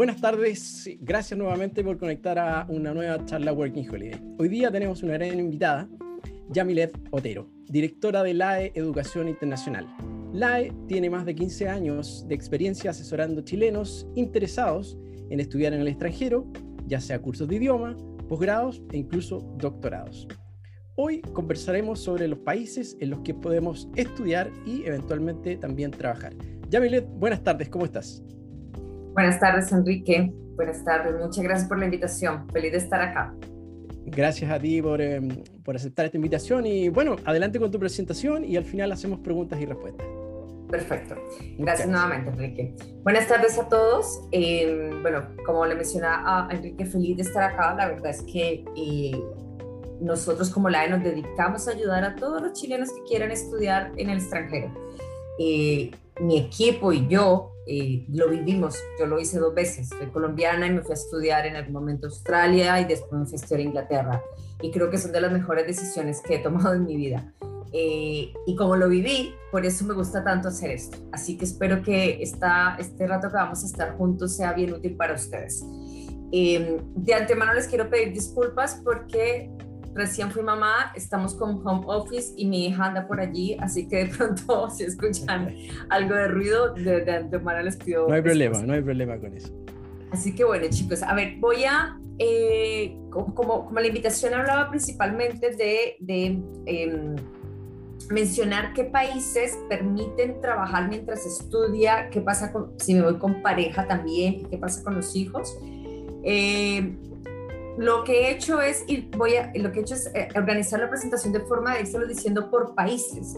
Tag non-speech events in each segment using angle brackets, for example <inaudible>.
Buenas tardes, gracias nuevamente por conectar a una nueva charla Working Holiday. Hoy día tenemos una gran invitada, Yamilet Otero, directora de LAE Educación Internacional. LAE tiene más de 15 años de experiencia asesorando chilenos interesados en estudiar en el extranjero, ya sea cursos de idioma, posgrados e incluso doctorados. Hoy conversaremos sobre los países en los que podemos estudiar y eventualmente también trabajar. Yamilet, buenas tardes, ¿cómo estás? Buenas tardes, Enrique. Buenas tardes, muchas gracias por la invitación. Feliz de estar acá. Gracias a ti por, em, por, aceptar esta invitación y bueno, adelante con tu presentación y al final hacemos preguntas y respuestas. Perfecto. Gracias nuevamente, Enrique. Buenas tardes a todos. Em, bueno, como le mencionaba a Enrique, feliz de estar acá. La verdad es que eh, nosotros como LAE nos dedicamos a ayudar a todos los chilenos que quieran estudiar en el extranjero. Eh, mi equipo y yo eh, lo vivimos. Yo lo hice dos veces. Soy colombiana y me fui a estudiar en algún momento a Australia y después me fui a estudiar a Inglaterra. Y creo que son de las mejores decisiones que he tomado en mi vida. Eh, y como lo viví, por eso me gusta tanto hacer esto. Así que espero que esta, este rato que vamos a estar juntos sea bien útil para ustedes. Eh, de antemano les quiero pedir disculpas porque recién fui mamá, estamos con home office y mi hija anda por allí, así que de pronto <laughs> si escuchan algo de ruido, de, de les pido... No hay problema, no hay problema con eso. Así que bueno chicos, a ver, voy a, eh, como, como, la invitación hablaba principalmente de, de em, mencionar qué países permiten trabajar mientras estudia, qué pasa con, si me voy con pareja también, qué pasa con los hijos. Eh, lo que he hecho es ir, voy a, lo que he hecho es eh, organizar la presentación de forma de irse diciendo por países.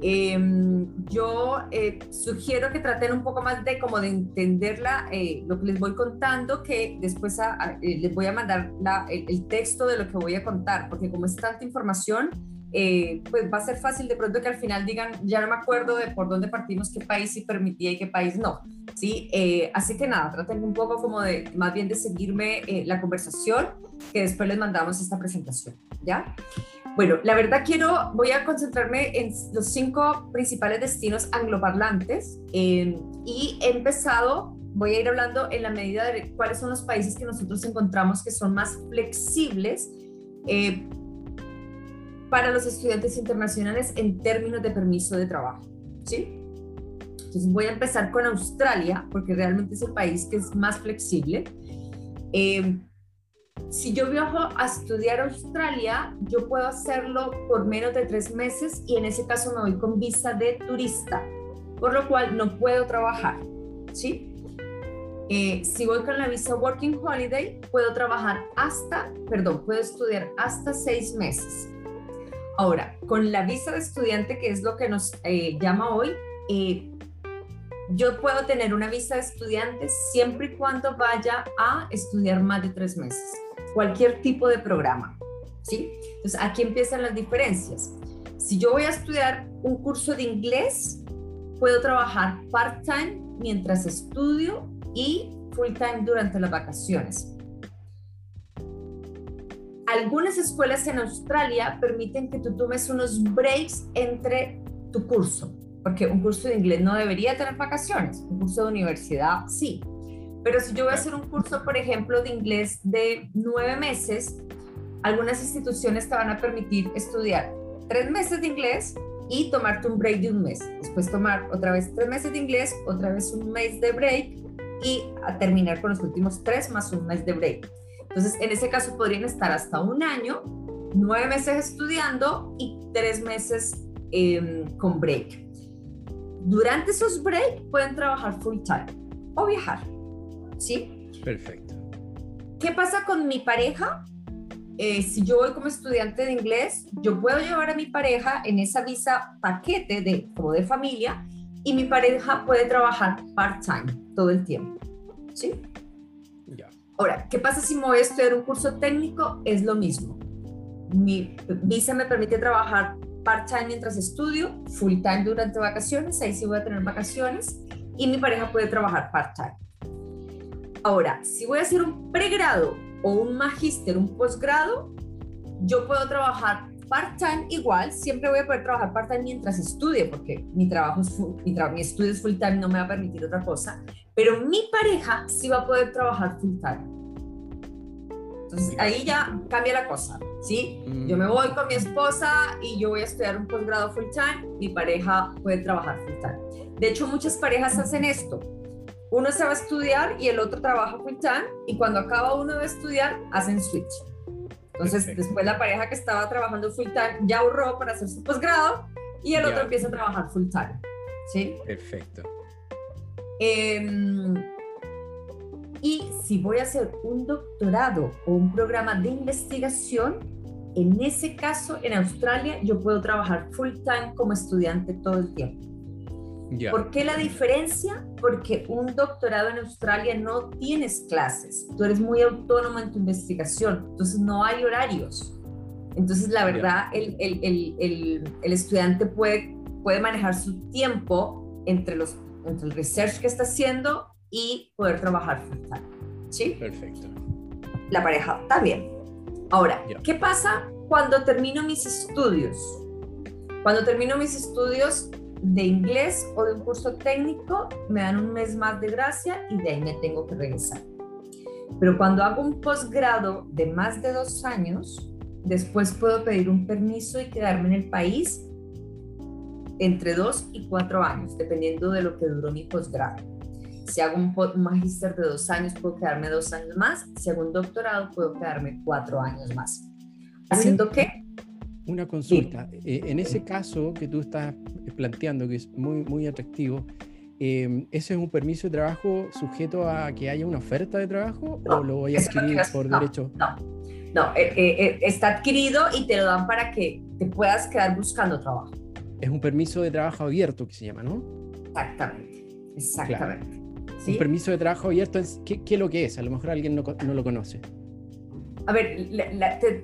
Em, yo eh, sugiero que traten un poco más de como de entenderla, eh, lo que les voy contando, que después les voy a mandar el, texto de lo que voy a contar, porque como es tanta información, pues va a ser fácil de pronto que al final digan, ya no me acuerdo de por dónde partimos, qué país sí permitía y qué país no. ¿sí? Eh, así que nada, traten un poco como de, más bien de seguirme eh, la conversación, que después les mandamos esta presentación, ¿ya? Bueno, la verdad quiero, voy a concentrarme en los cinco principales destinos angloparlantes eh, y he empezado, voy a ir hablando en la medida de cuáles son los países que nosotros encontramos que son más flexibles para los estudiantes internacionales en términos de permiso de trabajo, ¿sí? Entonces voy a empezar con Australia, porque realmente es el país que es más flexible. Eh, si yo viajo a estudiar a Australia, yo puedo hacerlo por menos de tres meses y en ese caso me voy con visa de turista, por lo cual no puedo trabajar, ¿sí? Eh, si voy con la visa Working Holiday, puedo trabajar hasta, perdón, puedo estudiar hasta seis meses. Ahora, con la visa de estudiante, que es lo que nos eh, llama hoy, eh, yo puedo tener una visa de estudiante siempre y cuando vaya a estudiar más de tres meses, cualquier tipo de programa, ¿sí? Entonces, aquí empiezan las diferencias. Si yo voy a estudiar un curso de inglés, puedo trabajar part-time mientras estudio y full-time durante las vacaciones. Algunas escuelas en Australia permiten que tú tomes unos breaks entre tu curso porque un curso de inglés no debería tener vacaciones, un curso de universidad sí. Pero si yo voy a hacer un curso, por ejemplo, de inglés de nueve meses, algunas instituciones te van a permitir estudiar tres meses de inglés y tomarte un break de un mes. Después tomar otra vez tres meses de inglés, otra vez un mes de break y a terminar con los últimos tres más un mes de break. Entonces, en ese caso podrían estar hasta un año, nueve meses estudiando y tres meses em, con break. Durante esos breaks pueden trabajar full time o viajar. ¿Sí? Perfecto. ¿Qué pasa con mi pareja? Eh, si yo voy como estudiante de inglés, yo puedo llevar a mi pareja en esa visa paquete de, como de familia y mi pareja puede trabajar part-time todo el tiempo. ¿Sí? Ahora, ¿qué pasa si me voy a estudiar un curso técnico? Es lo mismo. Mi visa me permite trabajar part-time mientras estudio, full-time durante vacaciones, ahí sí voy a tener vacaciones, y mi pareja puede trabajar part-time. Ahora, si voy a hacer un pregrado o un magíster, un posgrado, yo puedo trabajar part-time igual, siempre voy a poder trabajar part-time mientras estudie, porque mi trabajo es mi, mi estudio es full-time, no me va a permitir otra cosa, pero mi pareja sí va a poder trabajar full time. Entonces ahí ya cambia la cosa, ¿sí? Yo me voy con mi esposa y yo voy a estudiar un posgrado full time, mi pareja puede trabajar full time. De hecho, muchas parejas hacen esto. Uno se va a estudiar y el otro trabaja full time y cuando acaba uno de estudiar, hacen switch. Entonces, después la pareja que estaba trabajando full time ya ahorró para hacer su posgrado y el otro empieza a trabajar full time. ¿Sí? Perfecto. Em, y si voy a hacer un doctorado o un programa de investigación, en ese caso, en Australia, yo puedo trabajar full time como estudiante todo el tiempo. ¿Por qué la diferencia? Porque un doctorado en Australia no tienes clases, tú eres muy autónomo en tu investigación, entonces no hay horarios. Entonces, la verdad, el, el, el, el, estudiante puede, puede manejar su tiempo entre, los, entre el research que está haciendo y poder trabajar full time. ¿Sí? Perfecto. La pareja está bien. Ahora, ¿qué pasa cuando termino mis estudios? Cuando termino mis estudios de inglés o de un curso técnico, me dan un mes más de gracia y de ahí me tengo que regresar. Pero cuando hago un posgrado de más de dos años, después puedo pedir un permiso y quedarme en el país entre dos y cuatro años, dependiendo de lo que duró mi posgrado. Si hago un, magíster de dos años, puedo quedarme dos años más. Si hago un doctorado, puedo quedarme cuatro años más. ¿Haciendo qué? Una consulta. Eh, en ese caso que tú estás planteando, que es muy, muy atractivo, eh, ¿ese es un permiso de trabajo sujeto a que haya una oferta de trabajo o lo voy a adquirir por derecho? No, no eh, está adquirido y te lo dan para que te puedas quedar buscando trabajo. Es un permiso de trabajo abierto que se llama, ¿no? Exactamente, exactamente. Un permiso de trabajo abierto, ¿qué, ¿qué, es lo que es? A lo mejor alguien no, no lo conoce. A ver,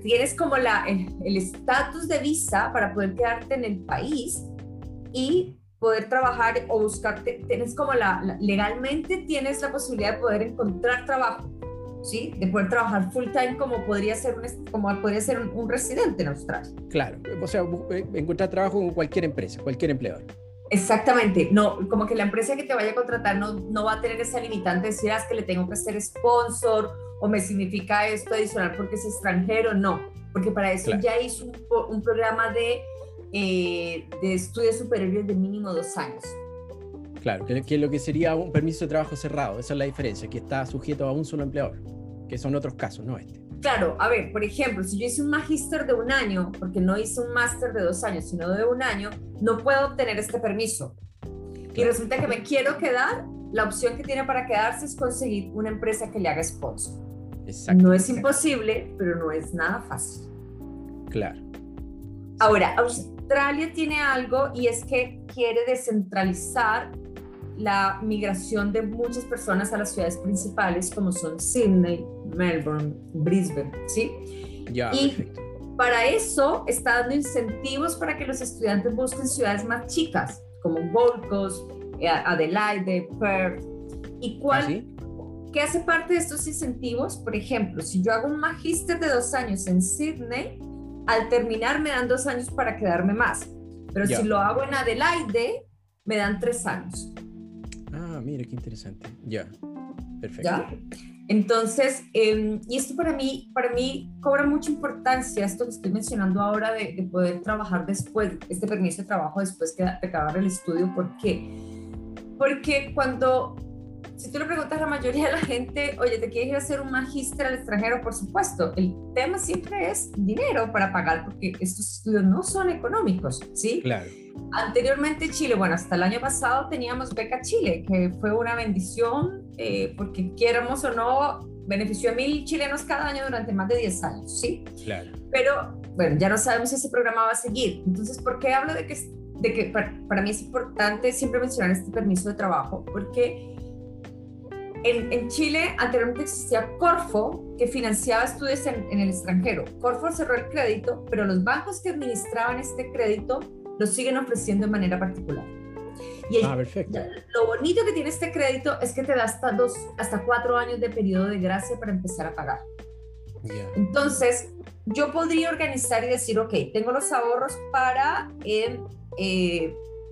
tienes como la, el estatus de visa para poder quedarte en el país y poder trabajar o buscarte, tienes como la, legalmente tienes la posibilidad de poder encontrar trabajo, ¿sí? De poder trabajar full time como podría ser un, como podría ser un, residente en Australia. Claro, o sea, eh, encontrar trabajo con cualquier empresa, cualquier empleador. Exactamente, no, como que la empresa que te vaya a contratar no, no va a tener esa limitante de decir, ah, es que le tengo que ser sponsor o me significa esto adicional porque es extranjero, no, porque para eso ya hizo un, programa de, eh, de estudios superiores de mínimo dos años. Claro, que, lo que sería un permiso de trabajo cerrado, esa es la diferencia, que está sujeto a un solo empleador, que son otros casos, no este claro, a ver, por ejemplo, si yo hice un magíster de un año, porque no hice un máster de dos años, sino de un año, no puedo obtener este permiso. Y resulta que me quiero quedar, la opción que tiene para quedarse es conseguir una empresa que le haga sponsor. No es imposible, pero no es nada fácil. Claro. Ahora, Australia tiene algo y es que quiere descentralizar la migración de muchas personas a las ciudades principales como son Sydney, Melbourne, Brisbane, ¿sí? Ya, y para eso está dando incentivos para que los estudiantes busquen ciudades más chicas, como Gold Coast, eh, Adelaide, Perth. ¿Y cuál? ¿Ah, ¿Qué hace parte de estos incentivos? Por ejemplo, si yo hago un magíster de dos años en Sydney, al terminar me dan dos años para quedarme más. Pero si lo hago en Adelaide, me dan tres años. Ah, mire, qué interesante. Ya, perfecto. ¿Ya? Entonces, em, y esto para mí, para mí cobra mucha importancia, esto que estoy mencionando ahora de, poder trabajar después, este permiso de trabajo después que de acabar el estudio. ¿Por qué? Porque cuando, si tú le preguntas a la mayoría de la gente, oye, ¿te quieres ir a hacer un magíster al extranjero? Por supuesto, el tema siempre es dinero para pagar, porque estos estudios no son económicos, ¿sí? Claro. Anteriormente Chile, bueno, hasta el año pasado teníamos Beca Chile, que fue una bendición, eh, porque quieramos o no, benefició a mil chilenos cada año durante más de 10 años, ¿sí? Claro. Pero, bueno, ya no sabemos si ese programa va a seguir. Entonces, ¿por qué hablo de que, de que para, mí es importante siempre mencionar este permiso de trabajo? Porque en, en, Chile anteriormente existía Corfo, que financiaba estudios en, en, el extranjero. Corfo cerró el crédito, pero los bancos que administraban este crédito lo siguen ofreciendo de manera particular. Y ah, perfecto. lo bonito que tiene este crédito es que te da hasta, dos, hasta cuatro años de periodo de gracia para empezar a pagar. Entonces, yo podría organizar y decir, ok, tengo los ahorros para, eh,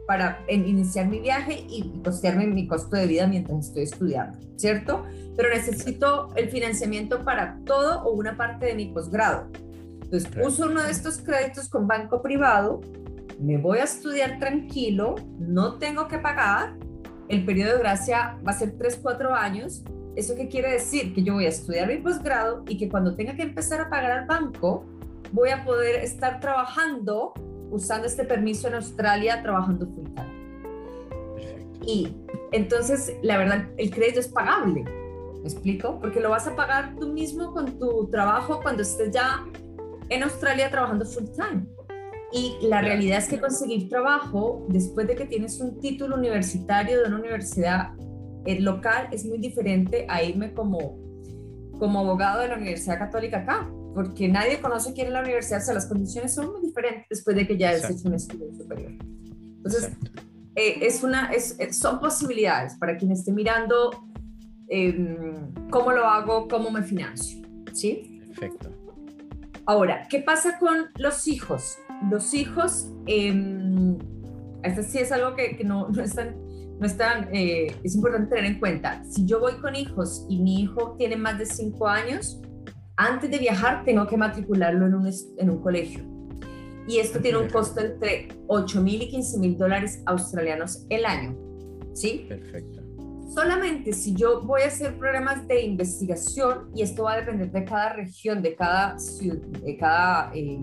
para iniciar mi viaje y costearme mi costo de vida mientras estoy estudiando, ¿cierto? Pero necesito el financiamiento para todo o una parte de mi posgrado. Entonces, uso uno de estos créditos con banco privado, me voy a estudiar tranquilo, no tengo que pagar, el periodo de gracia va a ser 3, 4 años. ¿Eso qué quiere decir? Que yo voy a estudiar mi posgrado y que cuando tenga que empezar a pagar al banco, voy a poder estar trabajando usando este permiso en Australia, trabajando full time. Y entonces, la verdad, el crédito es pagable. ¿Me explico? Porque lo vas a pagar tú mismo con tu trabajo cuando estés ya en Australia trabajando full time. Y la realidad es que conseguir trabajo después de que tienes un título universitario de una universidad eh, local es muy diferente a irme como, como abogado de la Universidad Católica acá, porque nadie conoce quién es la universidad, o sea, las condiciones son muy diferentes después de que ya has hecho un estudio superior. Entonces, eh, es una, es, son posibilidades para quien esté mirando em, cómo lo hago, cómo me financio, ¿sí? Perfecto. Ahora, ¿qué pasa con los hijos? Los hijos, eh, esto sí es algo que, no, no están, no están eh, es importante tener en cuenta. Si yo voy con hijos y mi hijo tiene más de 5 años, antes de viajar tengo que matricularlo en un, en un colegio. Y esto tiene un costo entre 8 mil y 15 mil dólares australianos el año. ¿Sí? Perfecto. Solamente si yo voy a hacer programas de investigación, y esto va a depender de cada región, de cada, de cada eh,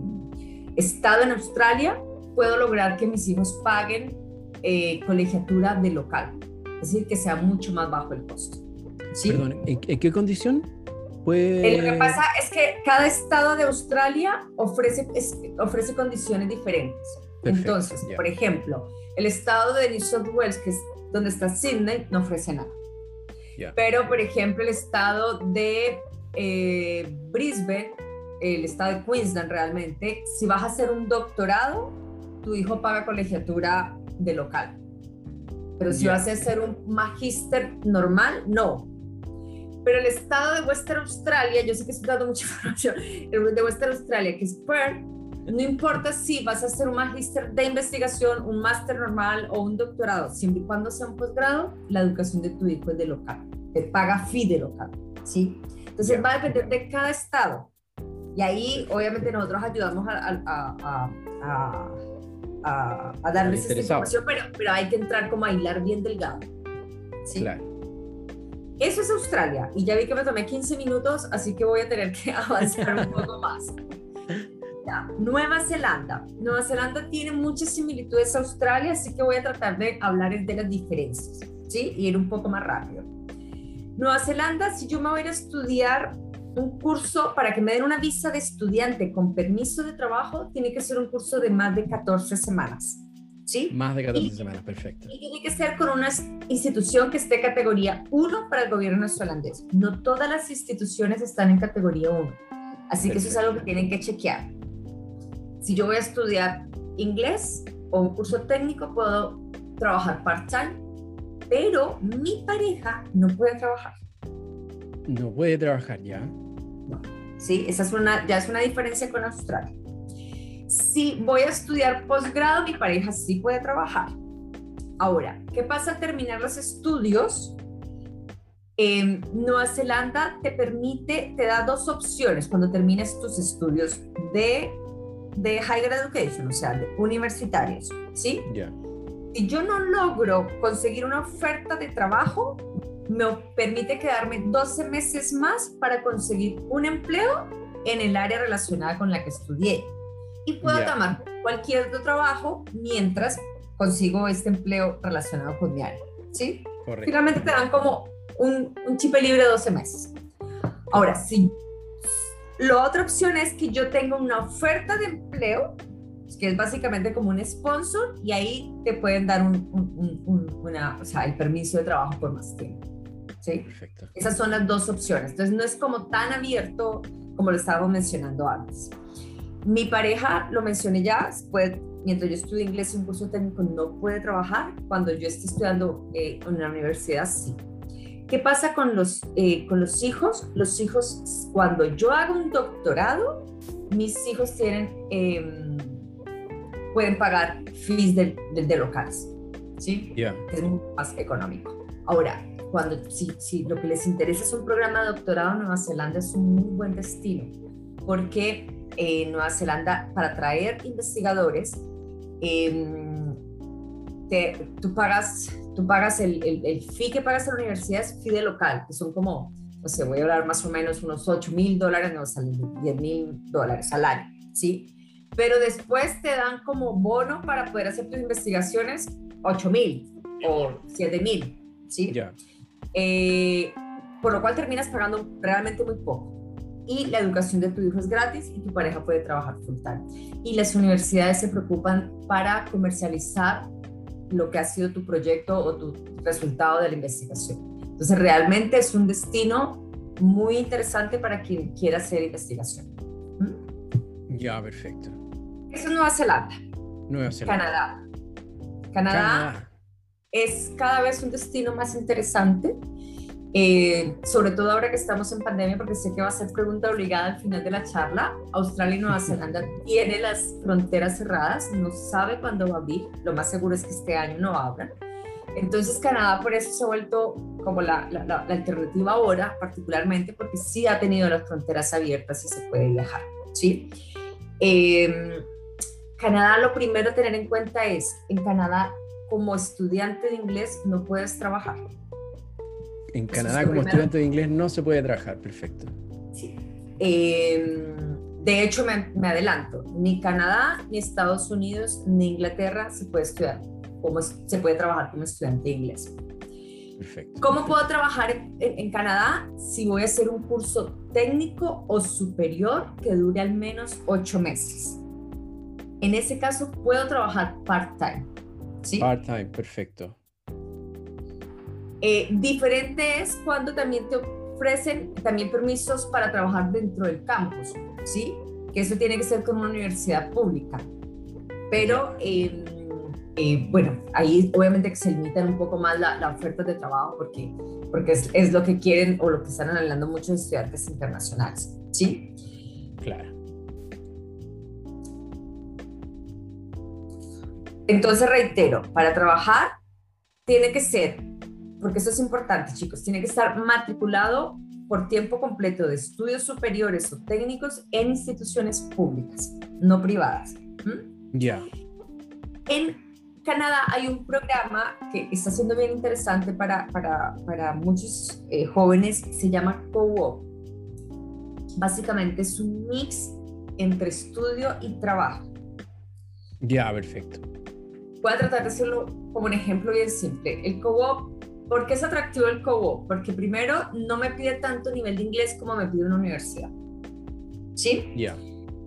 estado en Australia, puedo lograr que mis hijos paguen eh, colegiatura de local. Es decir, que sea mucho más bajo el costo. ¿Sí? Perdón, ¿en, qué condición? Pues... Lo que pasa es que cada estado de Australia ofrece, ofrece condiciones diferentes. Entonces, por ejemplo, el estado de New South Wales, que es donde está Sydney, no ofrece nada. Pero, por ejemplo, el estado de eh, Brisbane, el estado de Queensland realmente, si vas a hacer un doctorado, tu hijo paga colegiatura de local. Pero si vas a hacer un magíster normal, no. Pero el estado de Western Australia, yo sé que estoy dando mucha <laughs> información, el de Western Australia, que es Perth, no importa si vas a hacer un magíster de investigación, un máster normal o un doctorado, siempre y cuando sea un posgrado, la educación de tu hijo es de local, te paga fee de local, ¿sí? Entonces va a depender de cada estado. Y ahí, obviamente, nosotros ayudamos a, a, a, a darles esta información, pero, pero hay que entrar como a hilar bien delgado. ¿sí? Claro. Eso es Australia. Y ya vi que me tomé 15 minutos, así que voy a tener que <laughs> avanzar un poco más. Nueva Zelanda. Nueva Zelanda tiene muchas similitudes a Australia, así que voy a tratar de hablar de las diferencias, ¿sí? Y ir un poco más rápido. Nueva Zelanda, si yo me voy a estudiar un curso para que me den una visa de estudiante con permiso de trabajo, tiene que ser un curso de más de 14 semanas. ¿Sí? Más de 14 semanas, perfecto. Y tiene que ser con una institución que esté categoría 1 para el gobierno neozelandés. No todas las instituciones están en categoría 1. Así que eso es algo que tienen que chequear si yo voy a estudiar inglés o un curso técnico, puedo trabajar part-time, pero mi pareja no puede trabajar. No puede trabajar ya. Sí, esa es una, ya es una diferencia con Australia. Si voy a estudiar posgrado, mi pareja sí puede trabajar. Ahora, ¿qué pasa al terminar los estudios? En Nueva Zelanda te permite, te da dos opciones cuando termines tus estudios de de higher education, o sea, de universitarios, ¿sí? Si yo no logro conseguir una oferta de trabajo, me permite quedarme 12 meses más para conseguir un empleo en el área relacionada con la que estudié. Y puedo tomar cualquier otro trabajo mientras consigo este empleo relacionado con mi área, ¿sí? Finalmente te dan como un, un chip libre de 12 meses. Ahora, si la otra opción es que yo tenga una oferta de empleo, que es básicamente como un sponsor, y ahí te pueden dar un, una, o sea, el permiso de trabajo por más tiempo. ¿sí? Perfecto. Esas son las dos opciones. Entonces no es como tan abierto como lo estábamos mencionando antes. Mi pareja, lo mencioné ya, puede, mientras yo estudio inglés y un curso técnico, no puede trabajar. Cuando yo esté estudiando eh, en la universidad, sí. ¿Qué pasa con los, eh, con los hijos? Los hijos, cuando yo hago un doctorado, mis hijos tienen, em, pueden pagar fees de, de, locales, ¿sí? Yeah. Es mucho más económico. Ahora, cuando si, si lo que les interesa es un programa de doctorado en Nueva Zelanda es un muy buen destino, porque en Nueva Zelanda para atraer investigadores em, te, tú pagas tú pagas el, el, el, fee que pagas a la universidad es fee de local, que son como, no sé, voy a hablar más o menos unos 8 mil dólares, no, 10 mil dólares al año, ¿sí? Pero después te dan como bono para poder hacer tus investigaciones 8 mil o 7 mil, ¿sí? Ya. Eh, por lo cual terminas pagando realmente muy poco. Y la educación de tu hijo es gratis y tu pareja puede trabajar full time. Y las universidades se preocupan para comercializar lo que ha sido tu proyecto o tu resultado de la investigación. Entonces, realmente es un destino muy interesante para quien quiera hacer investigación. ¿Mm? Ya, perfecto. Eso es Nueva Zelanda. Nueva Zelanda. Canadá. Canadá. Canadá. es cada vez un destino más interesante eh, sobre todo ahora que estamos en pandemia, porque sé que va a ser pregunta obligada al final de la charla, Australia y Nueva <laughs> Zelanda tiene las fronteras cerradas, no sabe cuándo va a abrir, lo más seguro es que este año no abran. Entonces Canadá por eso se ha vuelto como la, la, alternativa ahora, particularmente porque sí ha tenido las fronteras abiertas y se puede viajar, ¿sí? Eh, Canadá lo primero a tener en cuenta es, en Canadá como estudiante de inglés no puedes trabajar en Canadá como estudiante de inglés no se puede trabajar, perfecto. Sí. Em, de hecho, me, adelanto, ni Canadá, ni Estados Unidos, ni Inglaterra se puede estudiar, como se puede trabajar como estudiante de inglés. Perfecto. ¿Cómo puedo trabajar en, en, Canadá si voy a hacer un curso técnico o superior que dure al menos ocho meses? En ese caso, puedo trabajar part-time. ¿sí? Part-time, perfecto. Eh, diferente es cuando también te ofrecen también permisos para trabajar dentro del campus, ¿sí? Que eso tiene que ser con una universidad pública. Pero, em, eh, bueno, ahí obviamente que se limitan un poco más las la ofertas de trabajo porque, porque es, es, lo que quieren o lo que están anhelando muchos estudiantes internacionales, ¿sí? Claro. Entonces, reitero, para trabajar tiene que ser porque eso es importante, chicos, tiene que estar matriculado por tiempo completo de estudios superiores o técnicos en instituciones públicas, no privadas. Ya. En Canadá hay un programa que está siendo bien interesante para, para, para muchos eh, jóvenes, se llama Co-op. Básicamente es un mix entre estudio y trabajo. Ya, perfecto. Voy a tratar de hacerlo como un ejemplo bien simple. El co-op ¿Por qué es atractivo el co Porque primero no me pide tanto nivel de inglés como me pide una universidad. ¿Sí? Ya.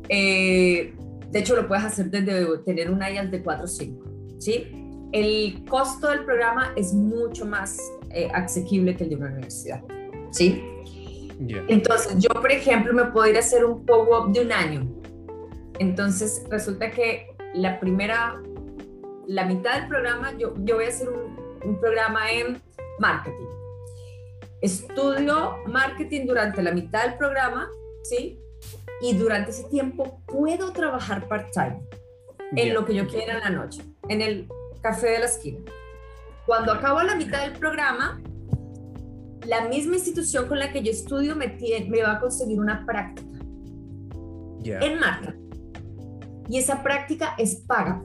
Eh, de hecho, lo puedes hacer desde tener un IELTS de 4 o 5. ¿Sí? El costo del programa es mucho más eh, asequible que el de una universidad. ¿Sí? Entonces, yo, por ejemplo, me puedo ir a hacer un co-op de un año. Entonces, resulta que la primera, la mitad del programa, yo, yo voy a hacer un, un programa en marketing. Estudio marketing durante la mitad del programa, ¿sí? Y durante ese tiempo puedo trabajar part-time en lo que yo quiera en la noche, en el café de la esquina. Cuando acabo la mitad del programa, la misma institución con la que yo estudio me, me va a conseguir una práctica en marketing. Y esa práctica es paga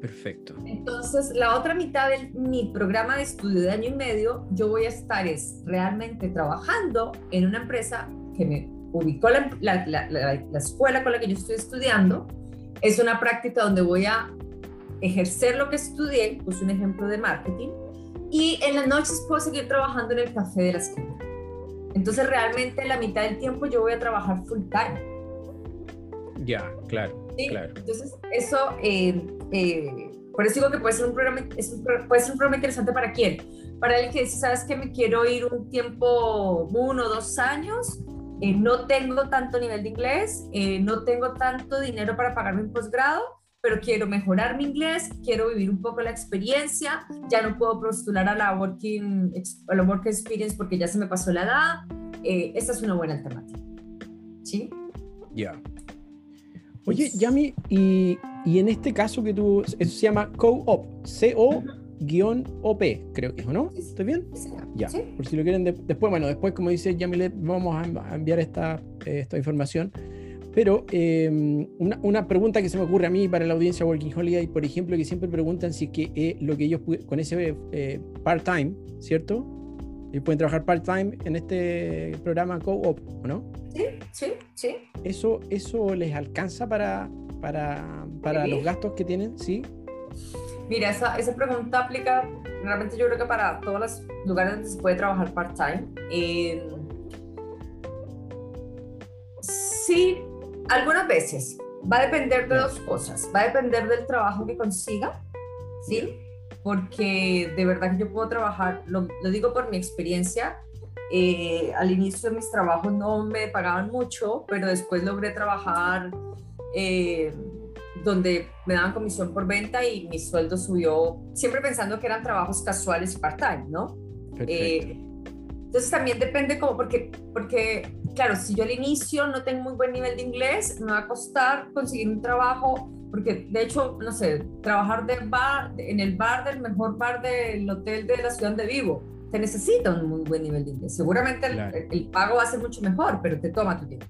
Perfecto. Entonces, la otra mitad de mi programa de estudio de año y medio, yo voy a estar es realmente trabajando en una empresa que me ubicó la, la, la, la escuela con la que yo estoy estudiando. Es una práctica donde voy a ejercer lo que estudié, puse un ejemplo de marketing, y en las noches puedo seguir trabajando en el café de la esquina. Entonces, realmente la mitad del tiempo yo voy a trabajar full time. Ya, claro, claro. Entonces, eso, eh, eh, por eso digo que puede ser un programa, puede ser un programa interesante para quién. Para el que dice, sabes que me quiero ir un tiempo, uno o dos años, eh, no tengo tanto nivel de inglés, no tengo tanto dinero para pagarme un posgrado, pero quiero mejorar mi inglés, quiero vivir un poco la experiencia, ya no puedo postular a la Working, a la work Experience porque ya se me pasó la edad. esta es una buena alternativa. ¿Sí? Ya. Oye, Yami, y, y en este caso que tú, eso se llama co-op, C-O-OP, creo que es, ¿no? ¿Estoy bien? Ya, por si lo quieren después, bueno, después como dice Yamilet, vamos a, enviar esta, esta información. Pero em, una, pregunta que se me ocurre a mí para la audiencia Working Holiday, por ejemplo, que siempre preguntan si es que eh, lo que ellos con ese eh, part-time, ¿cierto? Ellos pueden trabajar part-time en este programa Co-op, ¿o no? Sí, sí, sí. ¿Eso, eso les alcanza para, para, para los gastos que tienen? Sí. Mira, esa, esa, pregunta aplica realmente yo creo que para todos los lugares donde se puede trabajar part-time. sí, algunas veces va a depender de dos cosas. Va a depender del trabajo que consiga, ¿sí? Porque de verdad que yo puedo trabajar, lo, digo por mi experiencia, eh, al inicio de mis trabajos no me pagaban mucho, pero después logré trabajar eh, donde me daban comisión por venta y mi sueldo subió, siempre pensando que eran trabajos casuales y part-time, ¿no? Eh, entonces también depende como, porque, porque claro, si yo al inicio no tengo muy buen nivel de inglés, me va a costar conseguir un trabajo, porque de hecho, no sé, trabajar de bar, en el bar del mejor bar del hotel de la ciudad donde vivo, te necesita un muy buen nivel de inglés. Seguramente el, pago va a ser mucho mejor, pero te toma tu tiempo.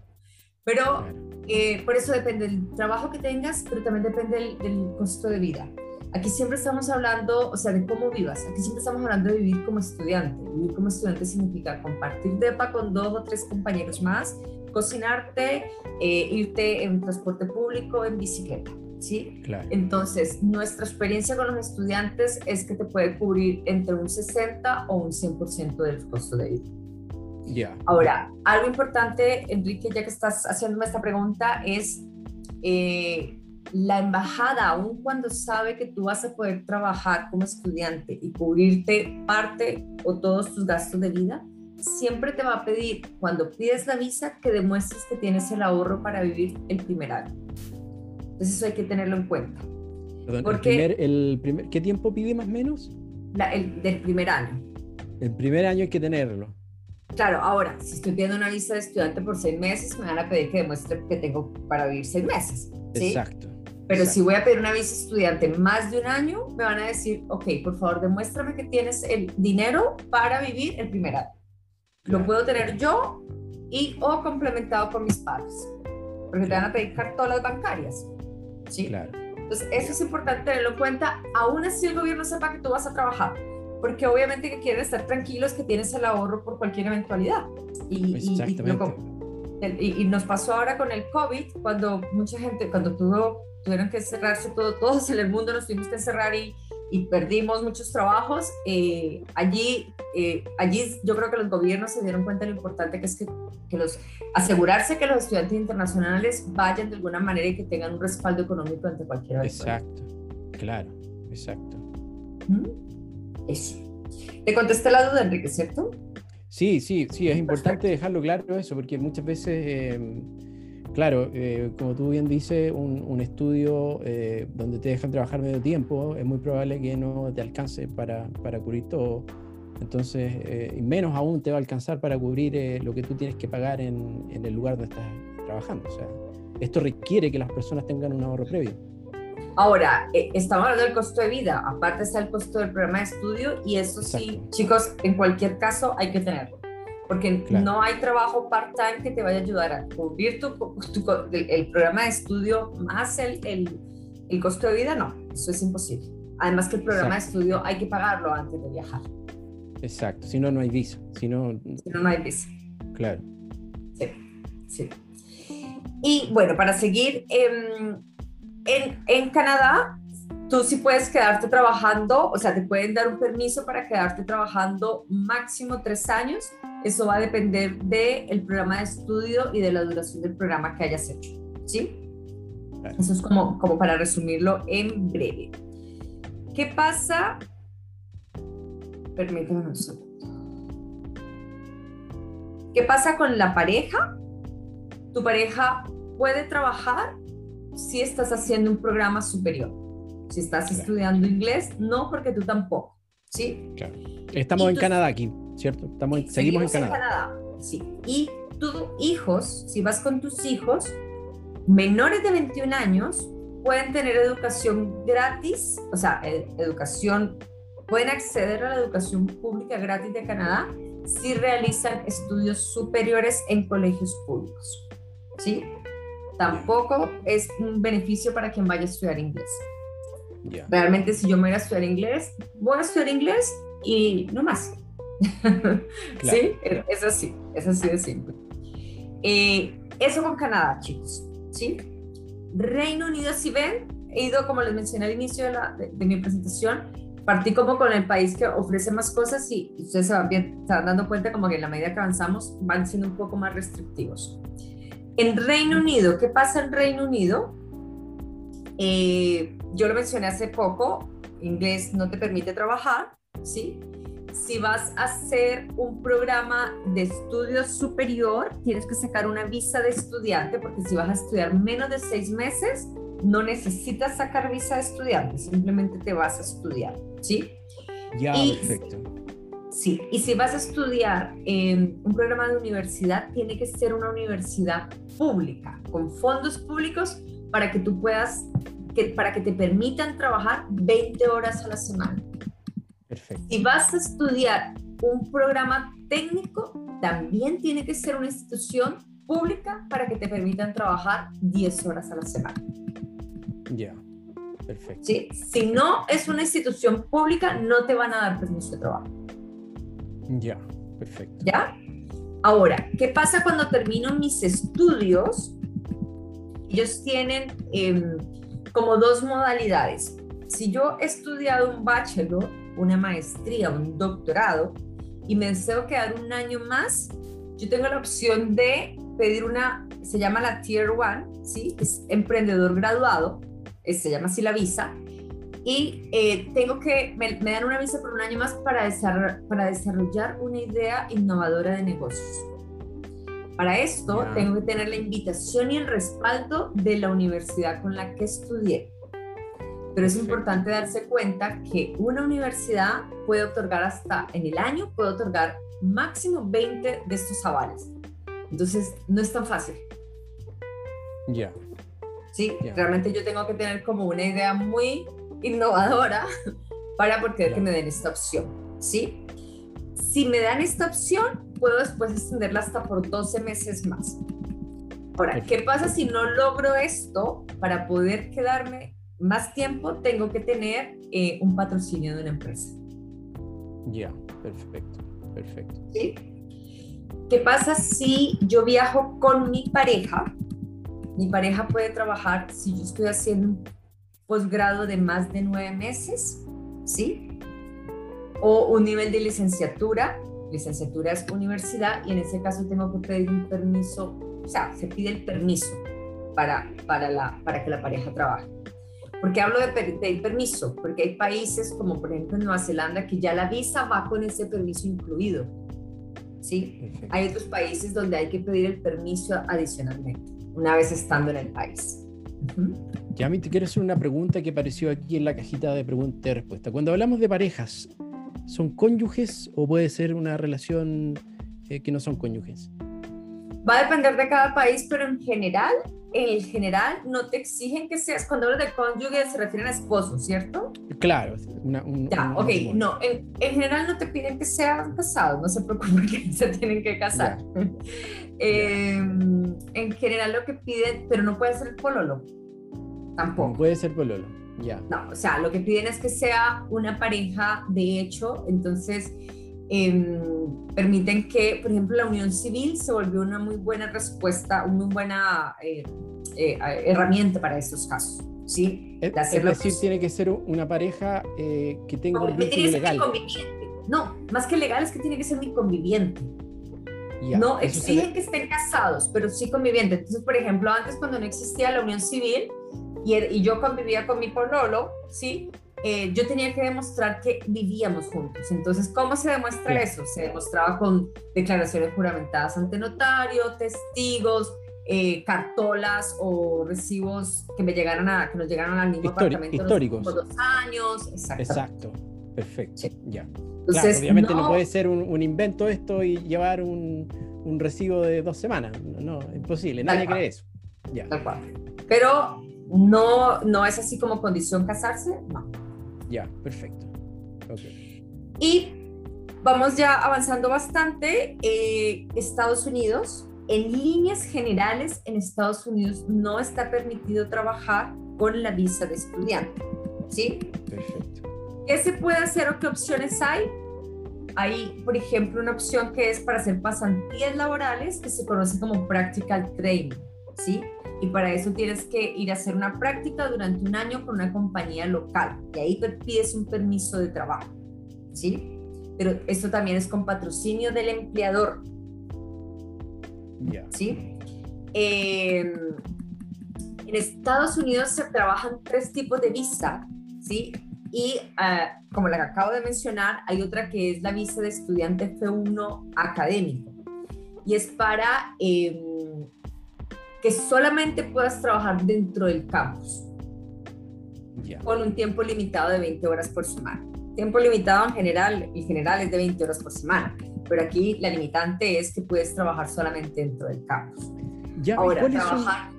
Pero eh, por eso depende del trabajo que tengas, pero también depende del, del costo de vida. Aquí siempre estamos hablando, o sea, de cómo vivas. Aquí siempre estamos hablando de vivir como estudiante. Vivir como estudiante significa compartir depa con dos o tres compañeros más, cocinarte, eh, irte en transporte público, en bicicleta. ¿Sí? Claro. Entonces, nuestra experiencia con los estudiantes es que te puede cubrir entre un 60 o un 100% del costo de vida. Ya. Ahora, algo importante, Enrique, ya que estás haciéndome esta pregunta, es eh, la embajada, aun cuando sabe que tú vas a poder trabajar como estudiante y cubrirte parte o todos tus gastos de vida, siempre te va a pedir, cuando pides la visa, que demuestres que tienes el ahorro para vivir el primer año. Entonces eso hay que tenerlo en cuenta. Porque, el, primer, ¿Qué tiempo pide más o menos? el del primer año. El primer año hay que tenerlo. Claro, ahora, si estoy pidiendo una visa de estudiante por seis meses, me van a pedir que demuestre que tengo para vivir seis meses. Exacto. Pero si voy a pedir una visa estudiante más de un año, me van a decir, ok, por favor, demuéstrame que tienes el dinero para vivir el primer año. Lo puedo tener yo y o complementado por mis padres, porque te van a pedir cartolas bancarias. ¿Sí? Claro. Entonces, eso es importante tenerlo en cuenta, aún así el gobierno sepa que tú vas a trabajar, porque obviamente que quieren estar tranquilos que tienes el ahorro por cualquier eventualidad. Y, y, y, nos pasó ahora con el COVID, cuando mucha gente, cuando tuvo tuvieron que cerrarse todo, todos en el mundo nos tuvimos que cerrar y, y perdimos muchos trabajos. Eh, allí, eh, allí yo creo que los gobiernos se dieron cuenta de lo importante que es que, que, los, asegurarse que los estudiantes internacionales vayan de alguna manera y que tengan un respaldo económico ante cualquier Exacto, claro, exacto. ¿Mm? Eso. Te contesté la duda, Enrique, ¿cierto? Sí, sí, sí, es importante dejarlo claro eso, porque muchas veces... Eh, claro, eh, como tú bien dices, un, estudio eh, donde te dejan trabajar medio tiempo, es muy probable que no te alcance para, para cubrir todo. Entonces, eh, y menos aún te va a alcanzar para cubrir lo que tú tienes que pagar en, en, el lugar donde estás trabajando. O sea, esto requiere que las personas tengan un ahorro previo. Ahora, estamos hablando del costo de vida, aparte está el costo del programa de estudio y eso sí, chicos, en cualquier caso hay que tenerlo porque no hay trabajo part-time que te vaya a ayudar a cubrir tu, el, programa de estudio más el, el, costo de vida, no, eso es imposible. Además que el programa de estudio hay que pagarlo antes de viajar. Exacto, si no, no hay visa. Si no, si no, no hay visa. Claro. Sí, sí. Y bueno, para seguir, em, en, en Canadá tú sí puedes quedarte trabajando, o sea, te pueden dar un permiso para quedarte trabajando máximo tres años. Eso va a depender del programa de estudio y de la duración del programa que hayas hecho. ¿Sí? Eso es como, como para resumirlo en breve. ¿Qué pasa? Permíteme un segundo. ¿Qué pasa con la pareja? Tu pareja puede trabajar si estás haciendo un programa superior si estás estudiando inglés, no porque tú tampoco, ¿sí? Claro. Estamos en Canadá aquí, ¿cierto? Estamos, seguimos, en Canadá. Canadá. Sí. Y tus hijos, si vas con tus hijos menores de 21 años, pueden tener educación gratis, o sea, educación, pueden acceder a la educación pública gratis de Canadá si realizan estudios superiores en colegios públicos. ¿Sí? Tampoco es un beneficio para quien vaya a estudiar inglés. Realmente si yo me voy a estudiar inglés, voy a estudiar inglés y no más. <laughs> ¿Sí? Es así, es así de simple. Eh, eso con Canadá, chicos. ¿Sí? Reino Unido, si ven, he ido, como les mencioné al inicio de, la, de, mi presentación, partí como con el país que ofrece más cosas y ustedes se van, bien, se van dando cuenta como que en la medida que avanzamos van siendo un poco más restrictivos. En Reino Unido, ¿qué pasa en Reino Unido? Eh, yo lo mencioné hace poco, inglés no te permite trabajar, ¿sí? Si vas a hacer un programa de estudio superior, tienes que sacar una visa de estudiante, porque si vas a estudiar menos de seis meses, no necesitas sacar visa de estudiante, simplemente te vas a estudiar, ¿sí? Ya, perfecto. Sí, y si vas a estudiar en un programa de universidad, tiene que ser una universidad pública, con fondos públicos, para que tú puedas, que, para que te permitan trabajar 20 horas a la semana. Perfecto. Si vas a estudiar un programa técnico, también tiene que ser una institución pública para que te permitan trabajar 10 horas a la semana. Ya, perfecto. ¿Sí? Si no es una institución pública, no te van a dar permiso de trabajo. Ya, perfecto. ¿Ya? Ahora, ¿qué pasa cuando termino mis estudios? Ellos tienen em, como dos modalidades. Si yo he estudiado un bachelor, una maestría, un doctorado, y me deseo quedar un año más, yo tengo la opción de pedir una, se llama la Tier 1, ¿sí? Es emprendedor graduado, se llama así la visa, y eh, tengo que, me, dan una visa por un año más para desarrollar, para desarrollar una idea innovadora de negocios. Para esto tengo que tener la invitación y el respaldo de la universidad con la que estudié. Pero es importante darse cuenta que una universidad puede otorgar hasta, en el año, puede otorgar máximo 20 de estos avales. Entonces, no es tan fácil. Ya. Sí, realmente yo tengo que tener como una idea muy innovadora <laughs> para poder que me den esta opción. ¿Sí? Si me dan esta opción, puedo después extenderla hasta por 12 meses más. Ahora, ¿qué pasa si no logro esto? Para poder quedarme más tiempo, tengo que tener eh, un patrocinio de una empresa. Ya, perfecto, perfecto. ¿Sí? ¿Qué pasa si yo viajo con mi pareja? Mi pareja puede trabajar, si yo estoy haciendo un posgrado de más de nueve meses, ¿sí? O un nivel de licenciatura, licenciatura es universidad y en ese caso tengo que pedir un permiso, o sea, se pide el permiso para, para, la, para que la pareja trabaje. ¿Por qué hablo de pedir permiso? Porque hay países como por ejemplo en Nueva Zelanda que ya la visa va con ese permiso incluido. ¿Sí? Hay otros países donde hay que pedir el permiso adicionalmente, una vez estando en el país. Ya, mí te quiero hacer una pregunta que apareció aquí en la cajita de pregunta y respuesta. Cuando hablamos de parejas, ¿son cónyuges o puede ser una relación eh, que no son cónyuges? Va a depender de cada país, pero en general, en general no te exigen que seas, cuando hablas de cónyuge se refieren a esposo, ¿cierto? Claro. Una, ya, ok, no, en, general no te piden que sean casados, no se preocupen <laughs> que se tienen que casar. <laughs> Em, en general lo que piden, pero no puede ser pololo, tampoco. No puede ser pololo, ya. No, o sea, lo que piden es que sea una pareja de hecho, entonces Em, permiten que, por ejemplo, la unión civil se volvió una muy buena respuesta, una muy buena eh, eh, herramienta para estos casos. ¿sí? Es, decir, tiene que ser una pareja eh, que tenga un vínculo legal. No, más que legal es que tiene que ser muy conviviente. no exigen que estén casados, pero sí convivientes. Entonces, por ejemplo, antes cuando no existía la unión civil y, y yo convivía con mi pololo, ¿sí? Eh, yo tenía que demostrar que vivíamos juntos. Entonces, ¿cómo se demuestra eso? Se demostraba con declaraciones juramentadas ante notario, testigos, eh, cartolas o recibos que me llegaran a que nos llegaran al mismo apartamento históricos. por dos años. Exacto. Perfecto. Ya. Entonces, obviamente no, puede ser un, invento esto y llevar un, un, recibo de dos semanas. No, no imposible. Nadie cree eso. Ya. Tal cual. Pero no, no es así como condición casarse, no. Ya, perfecto. Okay. Y vamos ya avanzando bastante. Eh, Estados Unidos, en líneas generales, en Estados Unidos no está permitido trabajar con la visa de estudiante. ¿Sí? Perfecto. ¿Qué se puede hacer o qué opciones hay? Hay, por ejemplo, una opción que es para hacer pasantías laborales que se conoce como practical training, ¿sí? Y para eso tienes que ir a hacer una práctica durante un año con una compañía local y ahí pides un permiso de trabajo, ¿sí? Pero esto también es con patrocinio del empleador, ¿sí? Em, en Estados Unidos se trabajan tres tipos de visa, ¿sí? Y ah, como la que acabo de mencionar, hay otra que es la visa de estudiante F1 académico. Y es para em, que solamente puedas trabajar dentro del campus. Con un tiempo limitado de 20 horas por semana. Tiempo limitado en general, en general es de 20 horas por semana. Pero aquí la limitante es que puedes trabajar solamente dentro del campus. Ahora, trabajar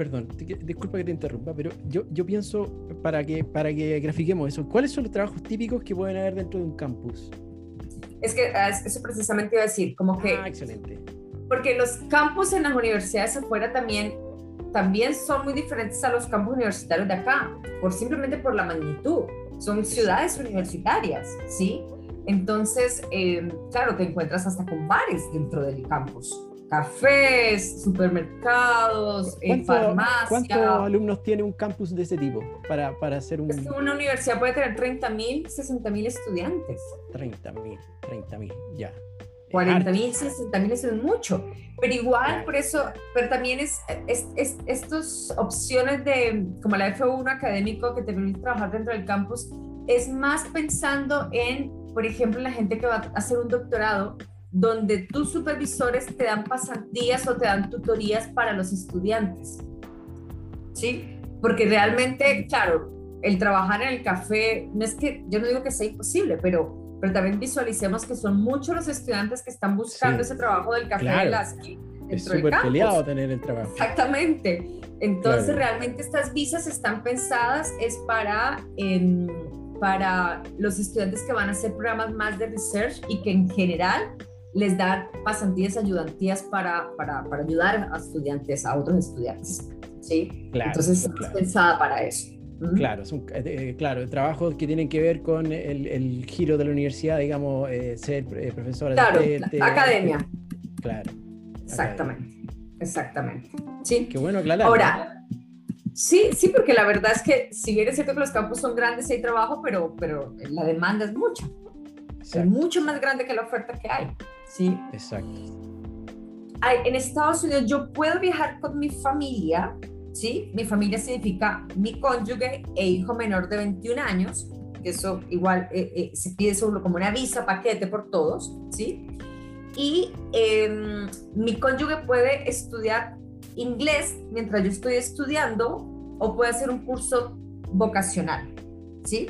perdón, disculpa que te interrumpa, pero yo, yo pienso, para que, para que grafiquemos eso, ¿cuáles son los trabajos típicos que pueden haber dentro de un campus? Es que ah, eso precisamente iba a decir, como que... Ah, excelente. Porque los campus en las universidades afuera también, también son muy diferentes a los campus universitarios de acá, por simplemente por la magnitud. Son ciudades universitarias, ¿sí? Entonces, eh, claro, te encuentras hasta con bares dentro del campus cafés, supermercados, en farmacias. ¿Cuántos alumnos tiene un campus de ese tipo para, para hacer un... Una universidad puede tener 30 mil, 60 mil estudiantes. 30 mil, 30 mil, ya. 40 mil, 60 mil es mucho, pero igual por eso, pero también es, es, es estas opciones de, como la F1 académico que te permite trabajar dentro del campus, es más pensando en, por ejemplo, la gente que va a hacer un doctorado, donde tus supervisores te dan pasantías o te dan tutorías para los estudiantes. ¿Sí? Porque realmente, claro, el trabajar en el café, no es que, yo no digo que sea imposible, pero, pero también visualicemos que son muchos los estudiantes que están buscando ese trabajo del café claro. de Es súper peleado tener el trabajo. Exactamente. Entonces, realmente estas visas están pensadas es para, em, para los estudiantes que van a hacer programas más de research y que en general les dan pasantías, ayudantías para, para, para, ayudar a estudiantes, a otros estudiantes. ¿sí? Claro, Entonces, es pensada para eso. Claro, son, eh, eh, claro, trabajos que tienen que ver con el, el giro de la universidad, digamos, eh, ser profesora claro, de, academia. Claro. Exactamente, exactamente. Sí. Qué bueno aclarar. Ahora, sí, sí, porque la verdad es que si bien es cierto que los campos son grandes y hay trabajo, pero, pero la demanda es mucha. Es mucho más grande que la oferta que hay. ¿sí? Exacto. en Estados Unidos yo puedo viajar con mi familia, ¿sí? Mi familia significa mi cónyuge e hijo menor de 21 años, que eso igual eh, eh, se pide solo como una visa, paquete por todos, ¿sí? Y em, mi cónyuge puede estudiar inglés mientras yo estoy estudiando o puede hacer un curso vocacional, ¿sí?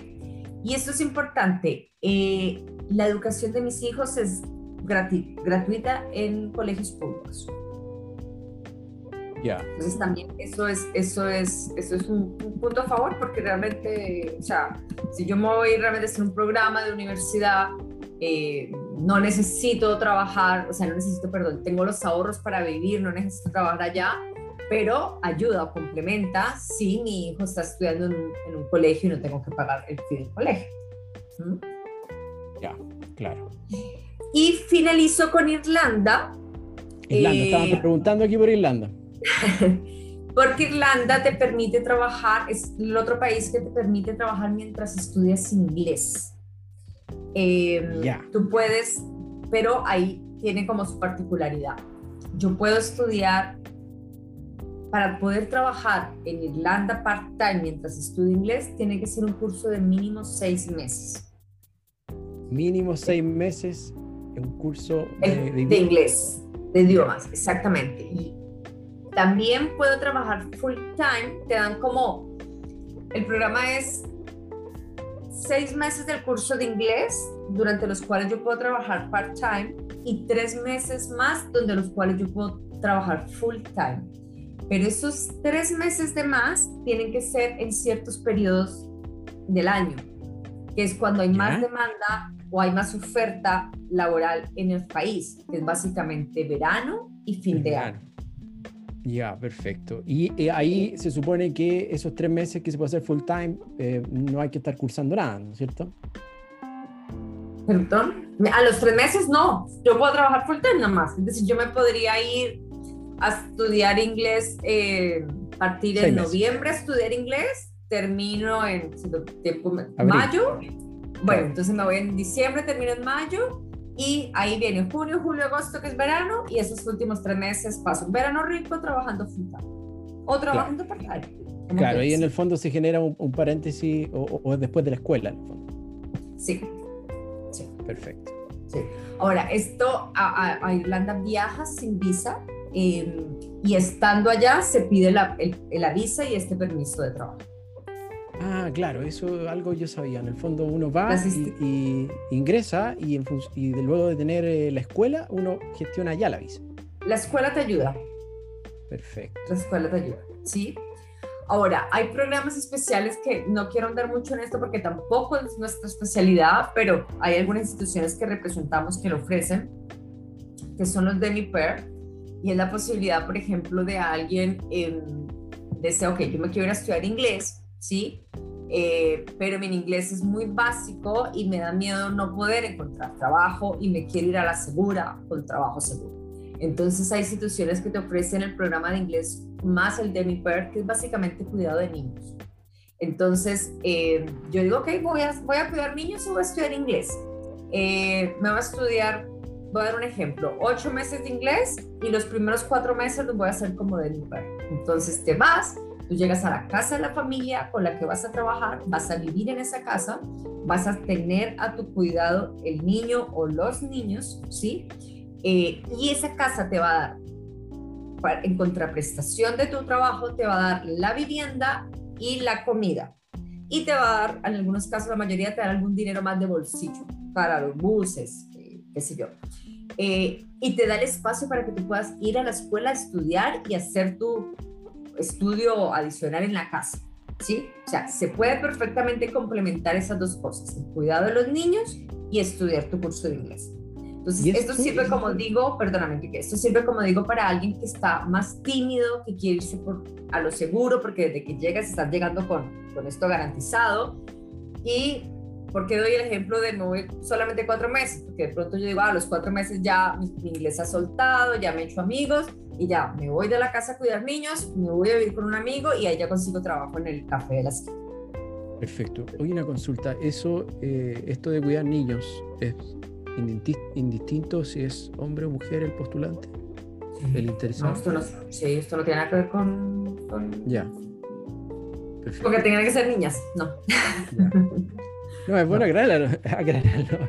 Y esto es importante. Eh, la educación de mis hijos es gratuita en colegios públicos. Ya. Entonces también eso es, eso es, eso es un, punto a favor porque realmente, o sea, si yo me voy realmente a hacer un programa de universidad, eh, no necesito trabajar, o sea, no necesito, perdón, tengo los ahorros para vivir, no necesito trabajar allá, pero ayuda o complementa si mi hijo está estudiando en un, colegio y no tengo que pagar el fee del colegio. ¿Mm? Ya, claro. Y finalizo con Irlanda. Irlanda, eh, preguntando aquí por Irlanda. <laughs> porque Irlanda te permite trabajar, es el otro país que te permite trabajar mientras estudias inglés. Eh, Tú puedes, pero ahí tiene como su particularidad. Yo puedo estudiar, para poder trabajar en Irlanda part-time mientras estudio inglés, tiene que ser un curso de mínimo seis meses. Mínimo seis meses un curso de, inglés, de idiomas, exactamente. Y también puedo trabajar full time, te dan como, el programa es seis meses del curso de inglés, durante los cuales yo puedo trabajar part time, y tres meses más, donde los cuales yo puedo trabajar full time. pero esos tres meses de más tienen que ser en ciertos periodos del año, que es cuando hay más demanda o hay más oferta laboral en el país, que es básicamente verano y fin de año. Ya, perfecto. Y eh, ahí se supone que esos tres meses que se puede hacer full time, eh, no hay que estar cursando nada, ¿no es cierto? Perdón. A los tres meses no, yo puedo trabajar full time nada más. Es decir, yo me podría ir a estudiar inglés eh, a partir de noviembre a estudiar inglés, termino en mayo. Bueno, entonces me voy en diciembre, termino en mayo y ahí viene junio, julio, agosto, que es verano, y esos últimos tres meses paso un verano rico trabajando full o trabajando claro. part-time. Claro, ahí en el fondo se genera un, paréntesis o, después de la escuela, en el fondo. Sí. sí. Perfecto. Sí. Ahora, esto a, a Irlanda viajas sin visa Em, y estando allá se pide la, el, visa y este permiso de trabajo. Ah, claro, eso algo yo sabía. En el fondo uno va y, ingresa y, y luego de tener eh, la escuela uno gestiona ya la visa. La escuela te ayuda. Perfecto. La escuela te ayuda, ¿sí? Ahora, hay programas especiales que no quiero andar mucho en esto porque tampoco es nuestra especialidad, pero hay algunas instituciones que representamos que lo ofrecen, que son los Demi-Pair, y es la posibilidad, por ejemplo, de alguien eh, desea, ok, yo me quiero ir a estudiar inglés, ¿sí? Eh, pero mi inglés es muy básico y me da miedo no poder encontrar trabajo y me quiero ir a la segura con trabajo seguro. Entonces hay instituciones que te ofrecen el programa de inglés más el DemiPer, que es básicamente cuidado de niños. Entonces eh, yo digo, ok, voy a, voy cuidar niños y voy a estudiar inglés. Eh, me va a estudiar voy a dar un ejemplo, ocho meses de inglés y los primeros cuatro meses los voy a hacer como de lugar. Entonces te vas, tú llegas a la casa de la familia con la que vas a trabajar, vas a vivir en esa casa, vas a tener a tu cuidado el niño o los niños, ¿sí? Eh, y esa casa te va a dar, en contraprestación de tu trabajo, te va a dar la vivienda y la comida. Y te va a dar, en algunos casos, la mayoría te da algún dinero más de bolsillo para los buses, qué sé yo. Eh, y te da el espacio para que tú puedas ir a la escuela a estudiar y hacer tu estudio adicional en la casa. ¿Sí? O sea, se puede perfectamente complementar esas dos cosas, el cuidado de los niños y estudiar tu curso de inglés. Entonces, esto sirve como digo, perdóname, que esto sirve como digo para alguien que está más tímido, que quiere irse por, a lo seguro, porque desde que llegas estás llegando con, con esto garantizado. Y ¿Por qué doy el ejemplo de no solamente cuatro meses? Porque de pronto yo digo, ah, a los cuatro meses ya mi, inglés ha soltado, ya me he hecho amigos y ya me voy de la casa a cuidar niños, me voy a vivir con un amigo y ahí ya consigo trabajo en el café de la esquina. Perfecto. Hoy una consulta. Eso, eh, esto de cuidar niños, ¿es indistinto si es hombre o mujer el postulante? ¿El interesado? No, esto no, sí, esto no tiene nada que ver con... Ya. Perfecto. Porque tengan que ser niñas, no. <laughs> No, es bueno aclararlo. <laughs> aclararlo.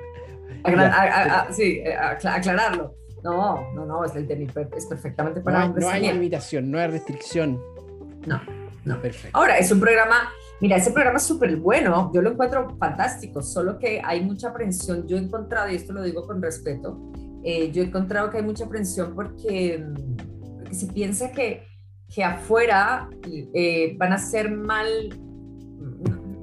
sí, eh, aclararlo. No, no, no, es, el es perfectamente para no, No hay limitación, no hay restricción. No, no. Perfecto. Ahora, es un programa, mira, ese programa es súper bueno, yo lo encuentro fantástico, solo que hay mucha aprensión. Yo he encontrado, y esto lo digo con respeto, eh, yo he encontrado que hay mucha aprensión porque, porque se piensa que, que afuera eh, van a ser mal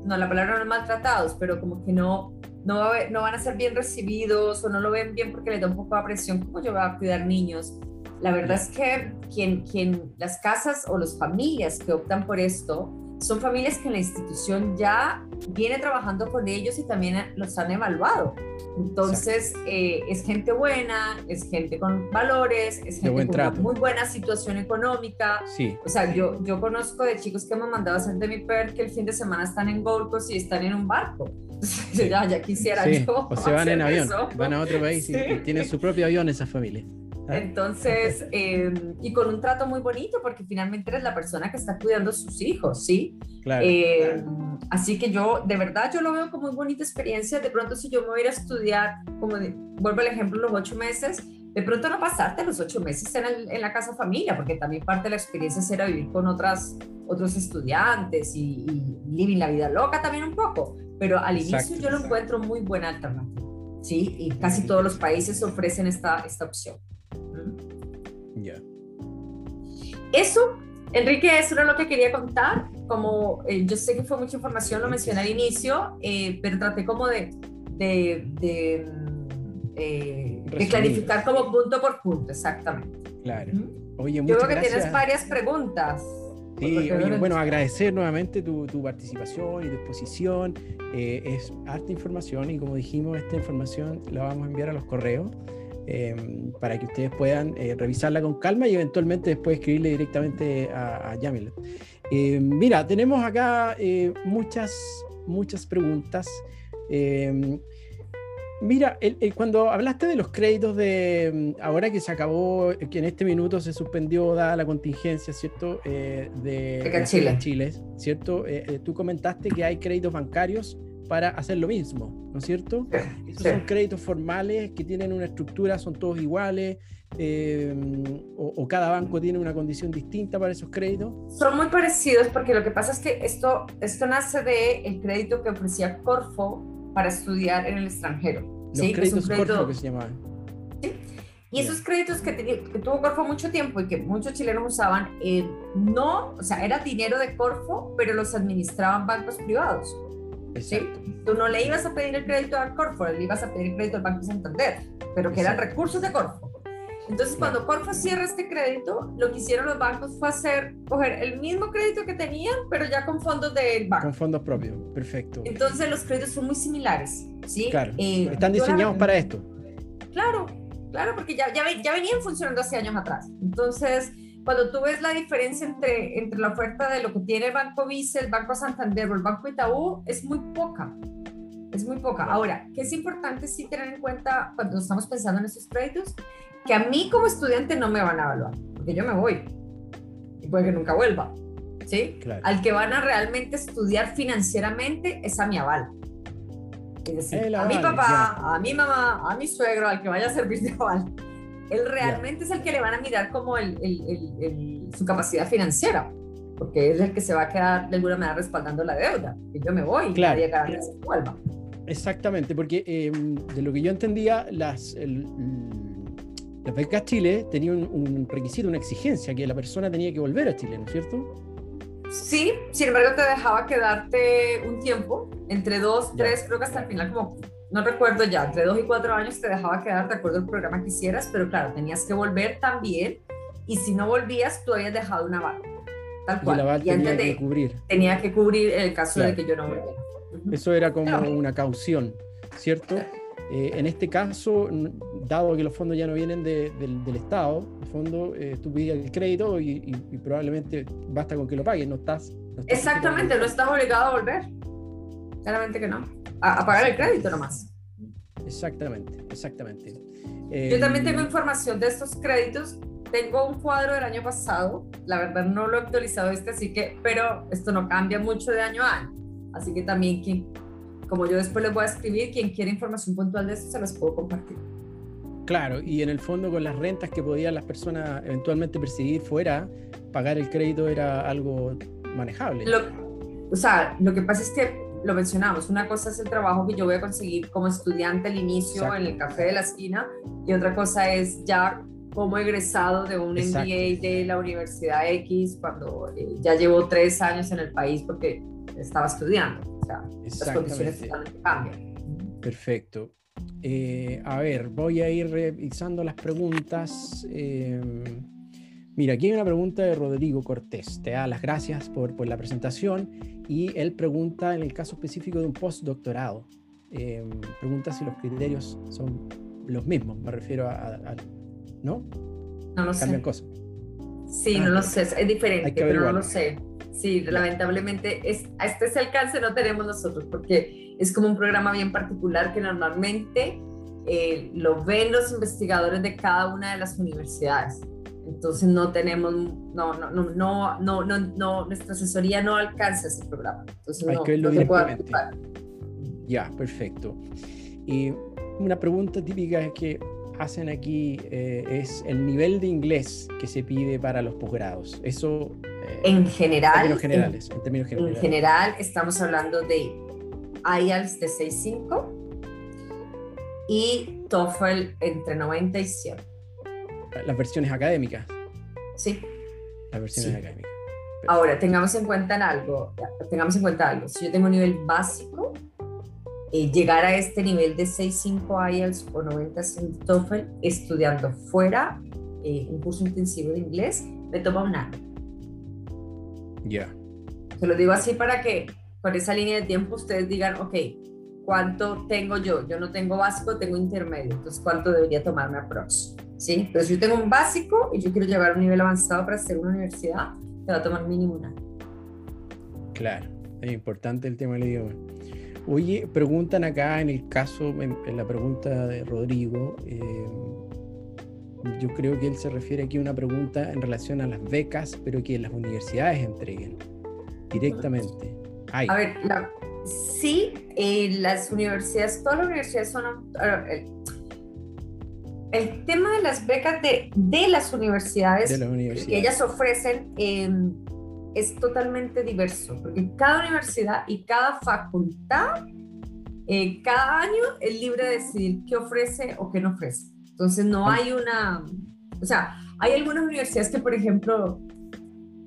no, la palabra no maltratados, pero como que no, no, no van a ser bien recibidos o no lo ven bien porque les da un poco de presión, ¿cómo yo voy a cuidar niños? La verdad es que quien, quien, las casas o las familias que optan por esto son familias que la institución ya viene trabajando con ellos y también los han evaluado. Entonces, eh, es gente buena, es gente con valores, es gente con una muy buena situación económica. Sí, o sea, yo, yo conozco de chicos que me han mandado a hacer de mi per que el fin de semana están en Gold y están en un barco. <laughs> ya, ya quisiera yo. O se van en avión, van a otro país y, tienen su propio avión esa familia. Entonces, em, y con un trato muy bonito, porque finalmente eres la persona que está cuidando a sus hijos, ¿sí? Claro, em, Así que yo, de verdad, yo lo veo como muy bonita experiencia. De pronto, si yo me voy a ir a estudiar, como vuelvo al ejemplo, los ocho meses, de pronto no pasarte los ocho meses en, en la casa familia, porque también parte de la experiencia a vivir con otras, otros estudiantes y, y vivir la vida loca también un poco. Pero al inicio yo lo encuentro muy buena alternativa. ¿sí? Y casi todos los países ofrecen esta, esta opción. Ya. Eso Enrique, eso era lo que quería contar. Como eh, yo sé que fue mucha información, lo mencioné al inicio, eh, pero traté como de, de, de, eh, de clarificar como punto por punto, exactamente. Claro. Oye, yo creo que tienes varias preguntas. Sí, bueno, agradecer nuevamente tu, tu, participación y tu exposición. es harta información y como dijimos, esta información la vamos a enviar a los correos. Em, para que ustedes puedan eh, revisarla con calma y eventualmente después escribirle directamente a, a Yamil. Em, mira, tenemos acá eh, muchas, muchas preguntas. Em, mira, cuando hablaste de los créditos de ahora que se acabó, que en este minuto se suspendió dada la contingencia, ¿cierto? Eh, de, de Chile. Chile, ¿cierto? tú comentaste que hay créditos bancarios para hacer lo mismo, ¿no es cierto? Esos son créditos formales que tienen una estructura, son todos iguales, eh, o, cada banco tiene una condición distinta para esos créditos. Son muy parecidos porque lo que pasa es que esto, esto nace del el crédito que ofrecía Corfo para estudiar en el extranjero. Los ¿sí? créditos Corfo que se llamaban. ¿sí? Y esos créditos que, que, tuvo Corfo mucho tiempo y que muchos chilenos usaban, eh, no, o sea, era dinero de Corfo, pero los administraban bancos privados. ¿Sí? Tú no le ibas a pedir el crédito al Corfo, le ibas a pedir el crédito al Banco Santander, pero que eran recursos de Corfo. Entonces, cuando Corfo cierra este crédito, lo que hicieron los bancos fue hacer, coger el mismo crédito que tenían, pero ya con fondos del banco. Con fondos propios, perfecto. Entonces, los créditos son muy similares, ¿sí? Claro, eh, están diseñados para esto. Claro, claro, porque ya, ya, ya venían funcionando hace años atrás. Entonces, cuando tú ves la diferencia entre, entre la oferta de lo que tiene el Banco Vice, el Banco Santander o el Banco Itaú, es muy poca. Es muy poca. Ahora, que es importante sí tener en cuenta cuando estamos pensando en esos créditos, que a mí como estudiante no me van a evaluar, porque yo me voy y puede que nunca vuelva. ¿Sí? Al que van a realmente estudiar financieramente es a mi aval. Es decir, a mi papá, a mi mamá, a mi suegro, al que vaya a servir de aval él realmente es el que le van a mirar como el, el, su capacidad financiera, porque es el que se va a quedar de alguna manera respaldando la deuda, que yo me voy y nadie que se vuelva. Exactamente, porque em, de lo que yo entendía, las, las becas Chile tenían un, requisito, una exigencia, que la persona tenía que volver a Chile, ¿no es cierto? Sí, sin embargo te dejaba quedarte un tiempo, entre dos, tres, creo que hasta el final como no recuerdo ya, entre dos y cuatro años te dejaba quedar de acuerdo al programa que hicieras, pero claro, tenías que volver también y si no volvías, tú habías dejado una aval. Tal cual. Y la tenía que cubrir. Tenía que cubrir el caso de que yo no volviera. Eso era como una caución, ¿cierto? Eh, en este caso, dado que los fondos ya no vienen del, Estado, el fondo, eh, tú pides el crédito y, probablemente basta con que lo pagues, no estás... Exactamente, no estás obligado a volver. Claramente que no a, pagar el crédito nomás. Exactamente, exactamente. Yo también tengo información de estos créditos. Tengo un cuadro del año pasado, la verdad no lo he actualizado este, así que, pero esto no cambia mucho de año a año. Así que también, quien, como yo después les voy a escribir, quien quiere información puntual de esto, se las puedo compartir. Claro, y en el fondo con las rentas que podían las personas eventualmente percibir fuera, pagar el crédito era algo manejable. o sea, lo que pasa es que lo mencionamos, una cosa es el trabajo que yo voy a conseguir como estudiante al inicio en el café de la esquina y otra cosa es ya como egresado de un MBA de la Universidad X cuando eh, ya llevo tres años en el país porque estaba estudiando. O sea, las condiciones cambian. Perfecto. Eh, a ver, voy a ir revisando las preguntas. Eh, Mira, aquí hay una pregunta de Rodrigo Cortés. Te da las gracias por, por la presentación y él pregunta en el caso específico de un postdoctorado. Eh, pregunta si los criterios son los mismos. Me refiero a. ¿No? No lo Cambian cosas. Sí, no lo sé. Es diferente, pero no lo sé. Sí, lamentablemente es, a este ese alcance no tenemos nosotros porque es como un programa bien particular que normalmente eh, lo ven los investigadores de cada una de las universidades. Entonces no tenemos, no, no, no, no, no, no, nuestra asesoría no alcanza ese programa. Entonces Hay no, que verlo directamente. Ya, perfecto. Y una pregunta típica que hacen aquí eh, es el nivel de inglés que se pide para los posgrados. Eso eh, en general, en términos generales, en, términos generales. En general estamos hablando de IELTS de 6.5 y TOEFL entre 90 y 100 las versiones académicas. Sí. Las versiones académicas. Ahora, tengamos en cuenta en algo, tengamos en cuenta algo. Si yo tengo un nivel básico, eh, llegar a este nivel de 6.5 IELTS o 90 en TOEFL estudiando fuera eh, un curso intensivo de inglés, me toma un año. Ya. Se lo digo así para que con esa línea de tiempo ustedes digan, ok, ¿cuánto tengo yo? Yo no tengo básico, tengo intermedio, entonces ¿cuánto debería tomarme aprox? ¿Sí? Pero si yo tengo un básico y yo quiero llevar a un nivel avanzado para hacer una universidad, te va a tomar mínimo un año. Claro, es importante el tema del idioma. Oye, preguntan acá en el caso, en, la pregunta de Rodrigo, eh, yo creo que él se refiere aquí a una pregunta en relación a las becas, pero que las universidades entreguen directamente. A ver, sí, eh, las universidades, todas las universidades son... Eh, el tema de las becas de, de las universidades, que ellas ofrecen em, es totalmente diverso, porque cada universidad y cada facultad, eh, cada año es libre de decidir qué ofrece o qué no ofrece. Entonces no hay una, o sea, hay algunas universidades que, por ejemplo,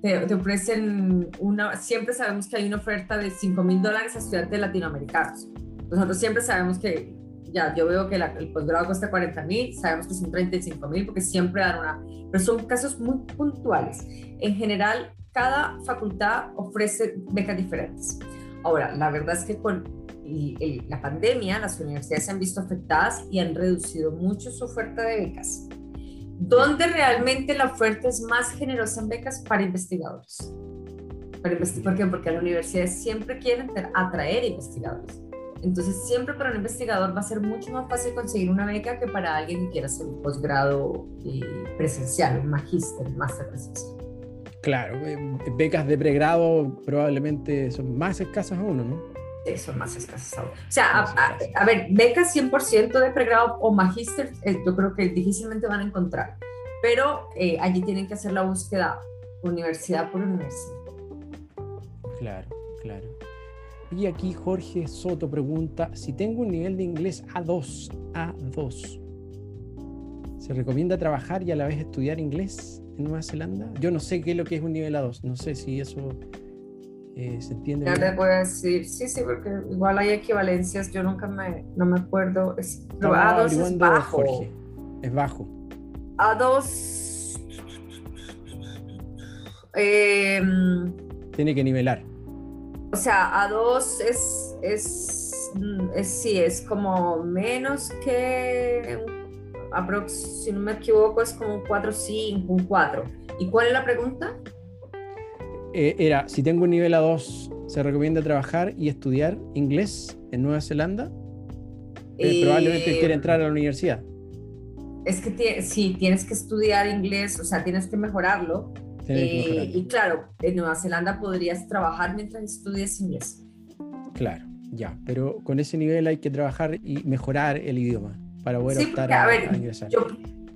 te, ofrecen una, siempre sabemos que hay una oferta de 5 mil dólares a estudiantes latinoamericanos. Nosotros siempre sabemos que, ya, yo veo que el posgrado cuesta 40 mil, sabemos que son 35 mil porque siempre dan una, pero son casos muy puntuales. En general, cada facultad ofrece becas diferentes. Ahora, la verdad es que con la pandemia, las universidades se han visto afectadas y han reducido mucho su oferta de becas. ¿Dónde realmente la oferta es más generosa en becas para investigadores? ¿Por qué? Porque las universidades siempre quieren atraer investigadores. Entonces, siempre para un investigador va a ser mucho más fácil conseguir una beca que para alguien que quiera hacer un posgrado eh, presencial, un magíster, un máster presencial. Claro, eh, becas de pregrado probablemente son más escasas aún, ¿no? son más escasas O sea, a, ver, becas 100% de pregrado o magíster, eh, yo creo que difícilmente van a encontrar, pero eh, allí tienen que hacer la búsqueda universidad por universidad. Claro, claro. Y aquí Jorge Soto pregunta, si tengo un nivel de inglés A2, A2, ¿se recomienda trabajar y a la vez estudiar inglés en Nueva Zelanda? Yo no sé qué es lo que es un nivel A2, no sé si eso eh, ¿Se entiende? Ya les voy a decir, sí, sí, porque igual hay equivalencias, yo nunca me, no me acuerdo. Es, A2 es bajo. Es bajo. A2. Em, Tiene que nivelar. O sea, A2 es, es, es, sí, es como menos que, aprox, si no me equivoco, es como un 4, 5, un 4. ¿Y cuál es la pregunta? Eh, era, si tengo un nivel A2, ¿se recomienda trabajar y estudiar inglés en Nueva Zelanda? Eh, probablemente quiere entrar a la universidad. Es que sí, tienes que estudiar inglés, o sea, tienes que mejorarlo. Eh, y claro, en Nueva Zelanda podrías trabajar mientras estudias inglés. Claro, ya, pero con ese nivel hay que trabajar y mejorar el idioma para poder optar a, ingresar. Yo,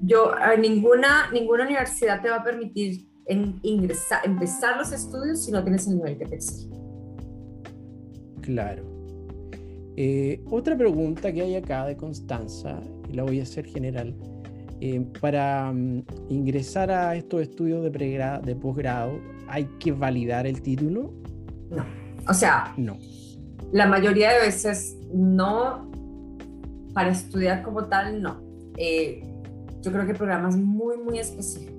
yo ninguna, ninguna universidad te va a permitir en ingresar, empezar los estudios si no tienes el nivel que te exige. Claro. Eh, otra pregunta que hay acá de Constanza, y la voy a hacer general. Eh, para mm, ingresar a estos estudios de, pregrado, de posgrado, ¿hay que validar el título? No. O sea, no. La mayoría de veces no. Para estudiar como tal, no. Eh, yo creo que programas muy, muy específicos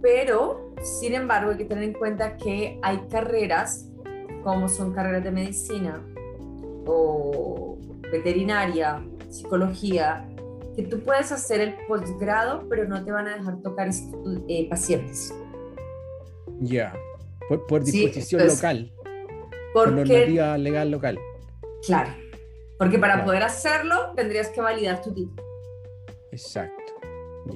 pero sin embargo hay que tener en cuenta que hay carreras como son carreras de medicina o veterinaria, psicología, que tú puedes hacer el posgrado, pero no te van a dejar tocar eh, pacientes. Ya, por, disposición local. por normativa legal local. Claro, porque para poder hacerlo tendrías que validar tu título. Exacto.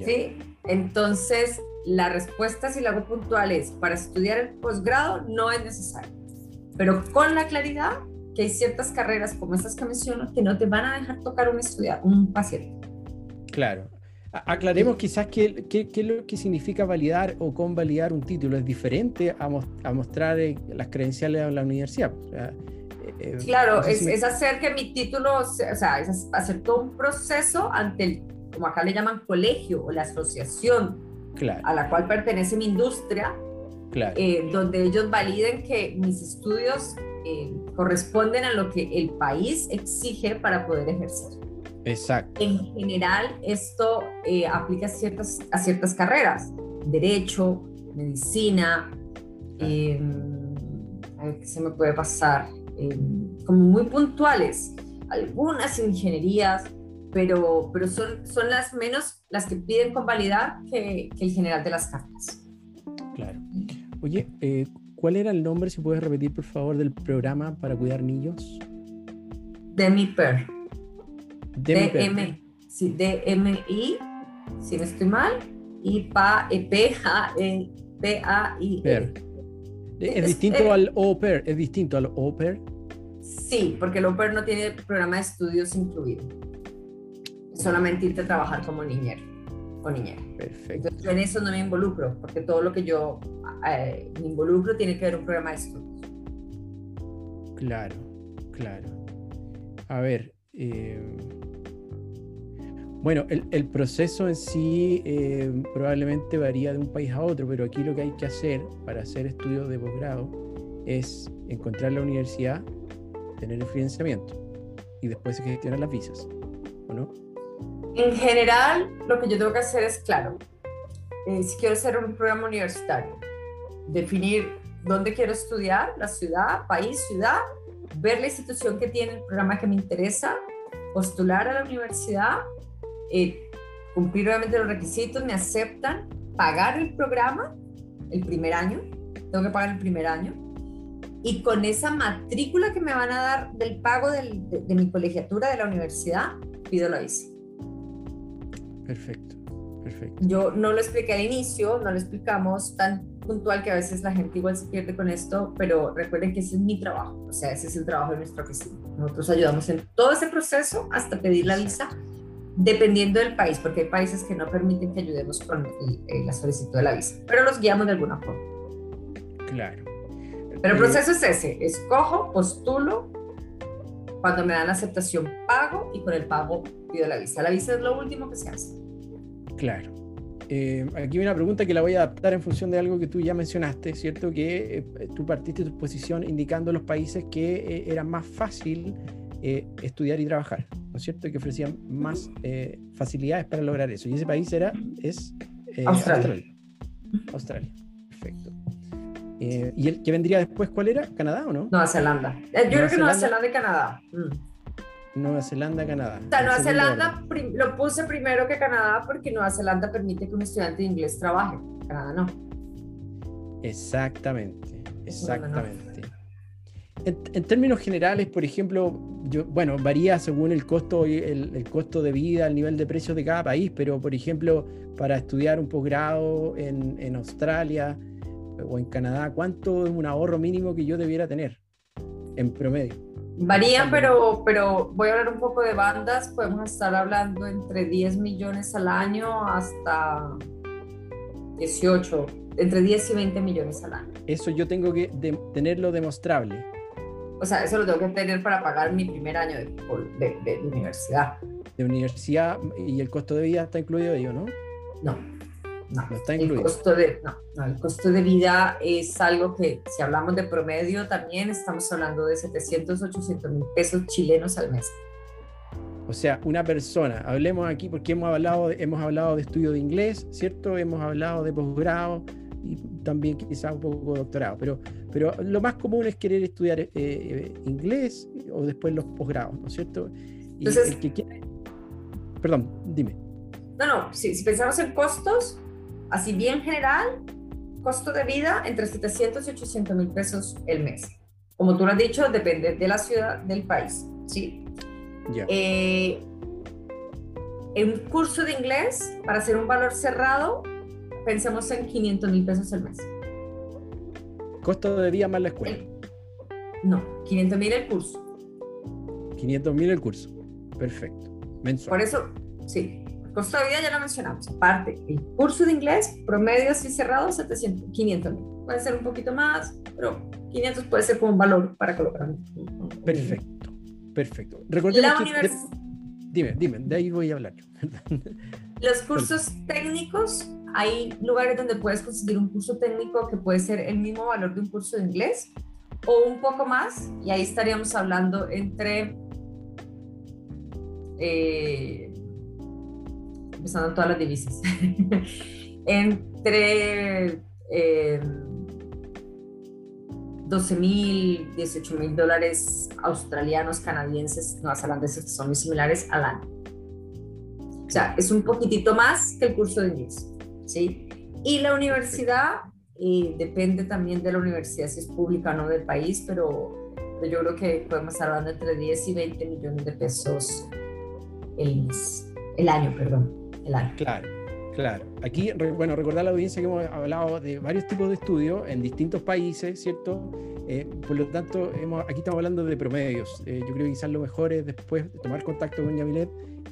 Sí, entonces la respuesta, si la hago puntual, es para estudiar el posgrado no es necesario, pero con la claridad que hay ciertas carreras como estas que menciono que no te van a dejar tocar un estudiar, un paciente. Claro. Aclaremos quizás qué, qué, lo que significa validar o convalidar un título. Es diferente a, a mostrar eh, las credenciales de la universidad. Eh, eh, claro, es, es, hacer que mi título, o sea, es hacer todo un proceso ante el, como acá le llaman colegio o la asociación a la cual pertenece mi industria, eh, donde ellos validen que mis estudios eh, corresponden a lo que el país exige para poder ejercer. Exacto. En general, esto eh, aplica a ciertas, a ciertas carreras, derecho, medicina, em, a ver qué se me puede pasar, em, como muy puntuales, algunas ingenierías, pero, pero son, son las menos las que piden convalidar que, que el general de las cartas. Claro. Oye, eh, ¿cuál era el nombre, si puedes repetir por favor, del programa para cuidar niños? Demi-Per. D-M, sí, D-M-I, si no estoy mal, y pa, P-A-I. E. ¿Es, distinto al au pair? ¿Es distinto al au pair? Sí, porque el au pair no tiene programa de estudios incluido. Solamente irte a trabajar como niñero o niñera. Perfecto. Entonces, en eso no me involucro, porque todo lo que yo eh, me involucro tiene que ver un programa de estudios. Claro, claro. A ver, eh, bueno, el, proceso en sí eh, probablemente varía de un país a otro, pero aquí lo que hay que hacer para hacer estudios de posgrado es encontrar la universidad, tener el financiamiento y después se gestionan las visas, ¿o no? En general, lo que yo tengo que hacer es, claro, eh, si quiero hacer un programa universitario, definir dónde quiero estudiar, la ciudad, país, ciudad, ver la institución que tiene el programa que me interesa, postular a la universidad, eh, cumplir obviamente los requisitos, me aceptan, pagar el programa el primer año, tengo que pagar el primer año, y con esa matrícula que me van a dar del pago de, mi colegiatura de la universidad, pido la visa. Perfecto, perfecto. Yo no lo expliqué al inicio, no lo explicamos tan puntual que a veces la gente igual se pierde con esto, pero recuerden que ese es mi trabajo, o sea, ese es el trabajo de nuestra oficina. Nosotros ayudamos en todo ese proceso hasta pedir la visa, dependiendo del país, porque hay países que no permiten que ayudemos con la solicitud de la visa, pero los guiamos de alguna forma. Claro. Pero el eh, proceso es ese, escojo, postulo, cuando me dan la aceptación pago y con el pago pido la visa. La visa es lo último que se hace. Claro. Eh, aquí hay una pregunta que la voy a adaptar en función de algo que tú ya mencionaste, ¿cierto? Que eh, tú partiste tu posición indicando los países que eh, era más fácil estudiar y trabajar, ¿no es cierto? Que ofrecían más facilidades para lograr eso. Y ese país era, es Australia. Australia. Perfecto. ¿Y el que vendría después cuál era? ¿Canadá o no? Nueva Zelanda. Yo creo que Nueva Zelanda y Canadá. Mm. Nueva Zelanda, Canadá. O sea, Nueva Zelanda lo puse primero que Canadá porque Nueva Zelanda permite que un estudiante de inglés trabaje, Canadá no. Exactamente, exactamente. En, términos generales, por ejemplo, yo, bueno, varía según el costo, el, el, costo de vida, el nivel de precios de cada país, pero por ejemplo, para estudiar un posgrado en, en Australia o en Canadá, ¿cuánto es un ahorro mínimo que yo debiera tener en promedio? Varía, pero, pero voy a hablar un poco de bandas. Podemos estar hablando entre 10 millones al año hasta 18, entre 10 y 20 millones al año. Eso yo tengo que tenerlo demostrable. O sea, eso lo tengo que tener para pagar mi primer año de, de, universidad. De universidad y el costo de vida está incluido ello, ¿no? No. No, está incluido. El costo, de, no, el costo de vida es algo que, si hablamos de promedio, también estamos hablando de 700, 800 mil pesos chilenos al mes. O sea, una persona, hablemos aquí porque hemos hablado, de, hemos hablado de estudio de inglés, ¿cierto? Hemos hablado de posgrado y también quizás un poco de doctorado, pero, pero lo más común es querer estudiar eh, eh, inglés o después los posgrados, ¿no es cierto? Y Entonces, el que quiere... Perdón, dime. No, no, si, si pensamos en costos, Así bien general, costo de vida entre 700 y 800 mil pesos el mes. Como tú lo has dicho, depende de la ciudad, del país, ¿sí? Eh, en un curso de inglés, para hacer un valor cerrado, pensemos en 500 mil pesos el mes. ¿Costo de vida más la escuela? no, 500 mil el curso. 500 mil el curso. Perfecto. Mensual. Por eso, sí, Costo de vida ya lo mencionamos. Aparte, el curso de inglés, promedio así cerrado, 700, 500 mil. Puede ser un poquito más, pero 500 puede ser como un valor para colocar. Perfecto, perfecto. Recordemos que... Dime, dime, de ahí voy a hablar <laughs> Los cursos técnicos hay lugares donde puedes conseguir un curso técnico que puede ser el mismo valor de un curso de inglés o un poco más, y ahí estaríamos hablando entre, eh, empezando todas las divisas, <laughs> entre eh, 12 mil, 18 mil dólares australianos, canadienses, neozelandeses, que son muy similares al año. O sea, es un poquitito más que el curso de inglés, ¿sí? Y la universidad, eh, depende también de la universidad, si es pública o no del país, pero, pero, yo creo que podemos estar hablando entre 10 y 20 millones de pesos el mes, el año, perdón, el año. Claro. Claro, aquí, bueno, recordar a la audiencia que hemos hablado de varios tipos de estudios en distintos países, ¿cierto? Eh, por lo tanto, hemos, aquí estamos hablando de promedios. Eh, yo creo que quizás lo mejor es después tomar contacto con Yamilet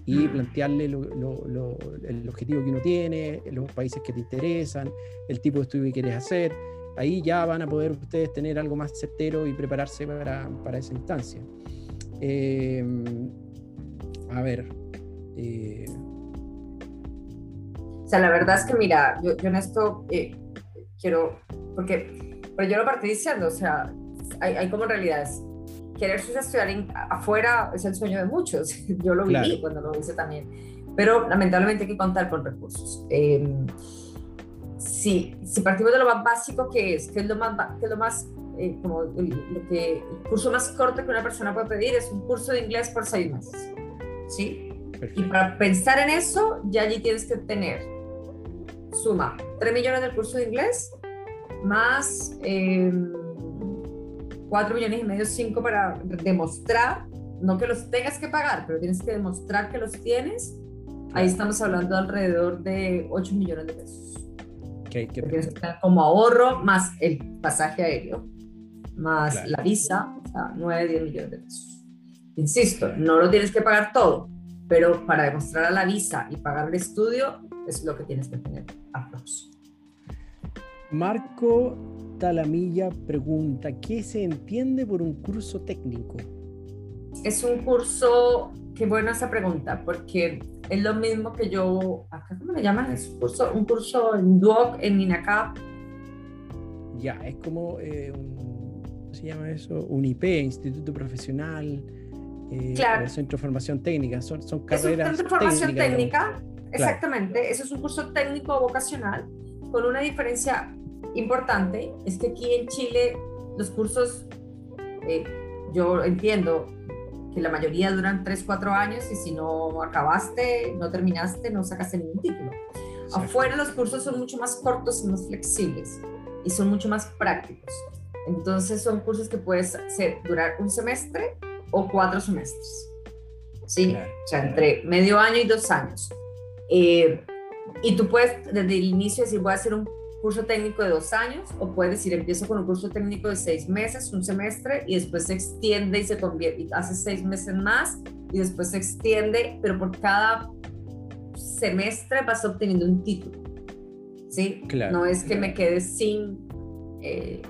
y plantearle el objetivo que uno tiene, los países que te interesan, el tipo de estudio que quieres hacer. Ahí ya van a poder ustedes tener algo más certero y prepararse para, para esa instancia. Eh, a ver. Sea, la verdad es que, mira, yo, en esto eh, quiero, porque, pero yo lo partí diciendo, o sea, hay, hay como realidades. Querer estudiar afuera es el sueño de muchos. <laughs> Yo lo viví cuando lo hice también. Pero lamentablemente hay que contar con recursos. Eh, si, si partimos de lo más básico que es, que es lo más, que es lo más eh, como el, lo que, el curso más corto que una persona puede pedir es un curso de inglés por seis meses. ¿Sí? Y para pensar en eso, ya allí tienes que tener suma 3 millones del curso de inglés, más 4 em, millones y medio, 5 para demostrar, no que los tengas que pagar, pero tienes que demostrar que los tienes. Ahí estamos hablando de alrededor de 8 millones de pesos. Okay, como ahorro, más el pasaje aéreo, más la visa, o sea, 9, 10 millones de pesos. Insisto, no lo tienes que pagar todo, pero para demostrar a la visa y pagar el estudio es lo que tienes que tener aprox. Marco Talamilla pregunta, ¿qué se entiende por un curso técnico? Es un curso, qué buena esa pregunta, porque es lo mismo que yo, acá cómo le llaman, es un curso, un curso en Duoc, en INACAP. Ya, es como, eh, un, ¿cómo se llama eso? Un IP, Instituto Profesional, eh, claro. Centro de Formación Técnica, son, son carreras. Es un centro de formación técnica, exactamente. Eso es un curso técnico vocacional con una diferencia importante, es que aquí en Chile los cursos, eh, yo entiendo que la mayoría duran 3, 4 años y si no acabaste, no terminaste, no sacaste ningún título. Afuera los cursos son mucho más cortos y más flexibles y son mucho más prácticos. Entonces son cursos que puedes hacer, durar un semestre o cuatro semestres. ¿Sí? O sea, entre medio año y dos años. Eh, y tú puedes desde el inicio decir, voy a hacer un curso técnico de dos años, o puedes decir, empiezo con un curso técnico de seis meses, un semestre, y después se extiende y se convierte, y hace seis meses más, y después se extiende, pero por cada semestre vas obteniendo un título. ¿Sí? Claro, no es que me quede sin eh,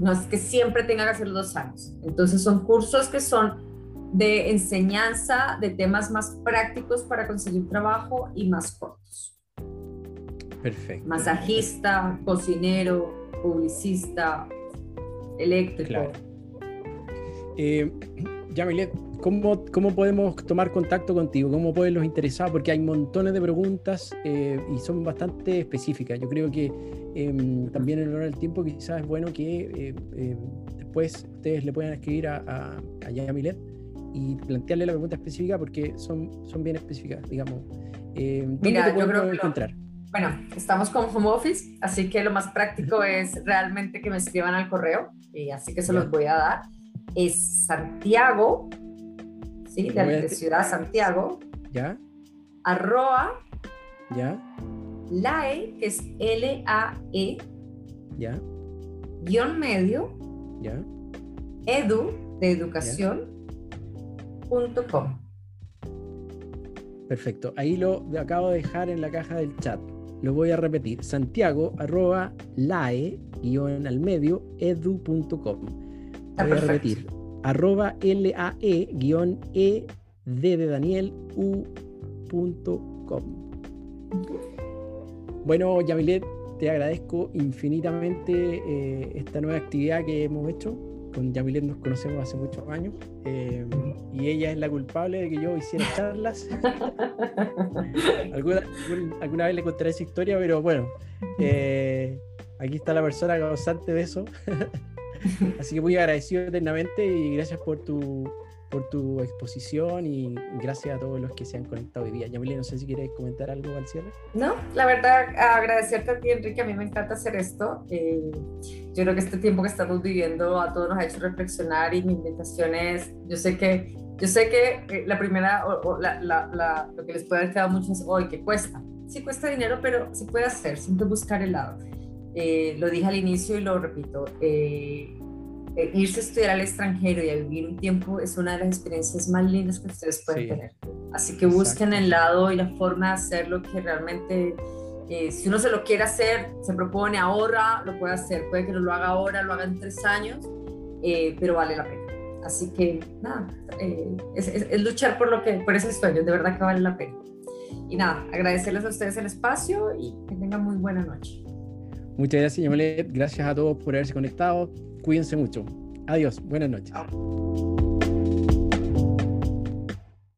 no es que siempre tenga que hacer dos años. Entonces son cursos que son de enseñanza de temas más prácticos para conseguir trabajo y más cortos. Perfecto. Masajista, cocinero, publicista, eléctrico. Claro. Eh, Yamilet, ¿cómo, ¿cómo, podemos tomar contacto contigo? ¿Cómo pueden los interesados? Porque hay montones de preguntas eh, y son bastante específicas. Yo creo que em, también en honor al tiempo quizás es bueno que eh, em, después ustedes le puedan escribir a, a, Yamilet y plantearle la pregunta específica porque son, son bien específicas, digamos. Em, Mira, yo creo que encontrar? bueno, estamos con Home Office, así que lo más práctico es realmente que me escriban al correo, y así que se los voy a dar es Santiago, ¿sí? De, Ciudad Santiago. ¿Ya? Arroa. ¿Ya? LAE, que es L-A-E. ¿Ya? Guión medio. ¿Ya? Edu, de educación. Perfecto. Ahí lo acabo de dejar en la caja del chat. Lo voy a repetir. Santiago arroba lae guion al medio edu.com. Voy a repetir. Arroba LAE guion E D de Daniel U.com. Bueno, Yamilet, te agradezco infinitamente eh, esta nueva actividad que hemos hecho. Con Yamilet nos conocemos hace muchos años eh, y ella es la culpable de que yo hiciera charlas. <laughs> alguna, alguna, vez le contaré esa historia, pero bueno, eh, aquí está la persona causante de eso. <laughs> Así que muy agradecido eternamente y gracias por tu, por tu exposición y gracias a todos los que se han conectado hoy día. Yamile, no sé si quieres comentar algo al cierre. No, la verdad, agradecerte a ti, Enrique, a mí me encanta hacer esto. Eh, yo creo que este tiempo que estamos viviendo a todos nos ha hecho reflexionar y mi invitación es, yo sé que, yo sé que eh, la primera, o, la, la, lo que les puede haber quedado mucho es, hoy, que cuesta. Sí cuesta dinero, pero se puede hacer, siempre buscar el lado. Eh, lo dije al inicio y lo repito. Eh, eh, irse a estudiar al extranjero y a vivir un tiempo es una de las experiencias más lindas que ustedes pueden tener. Así que busquen el lado y la forma de hacerlo que realmente, eh, si uno se lo quiere hacer, se propone, ahorra, lo puede hacer. Puede que no lo haga ahora, lo haga en tres años, eh, pero vale la pena. Así que nada, es, es, luchar por, lo que, por ese sueño, de verdad que vale la pena. Y nada, agradecerles a ustedes el espacio y que tengan muy buena noche. Muchas gracias, Yamelet. Gracias a todos por haberse conectado. Cuídense mucho. Adiós. Buenas noches.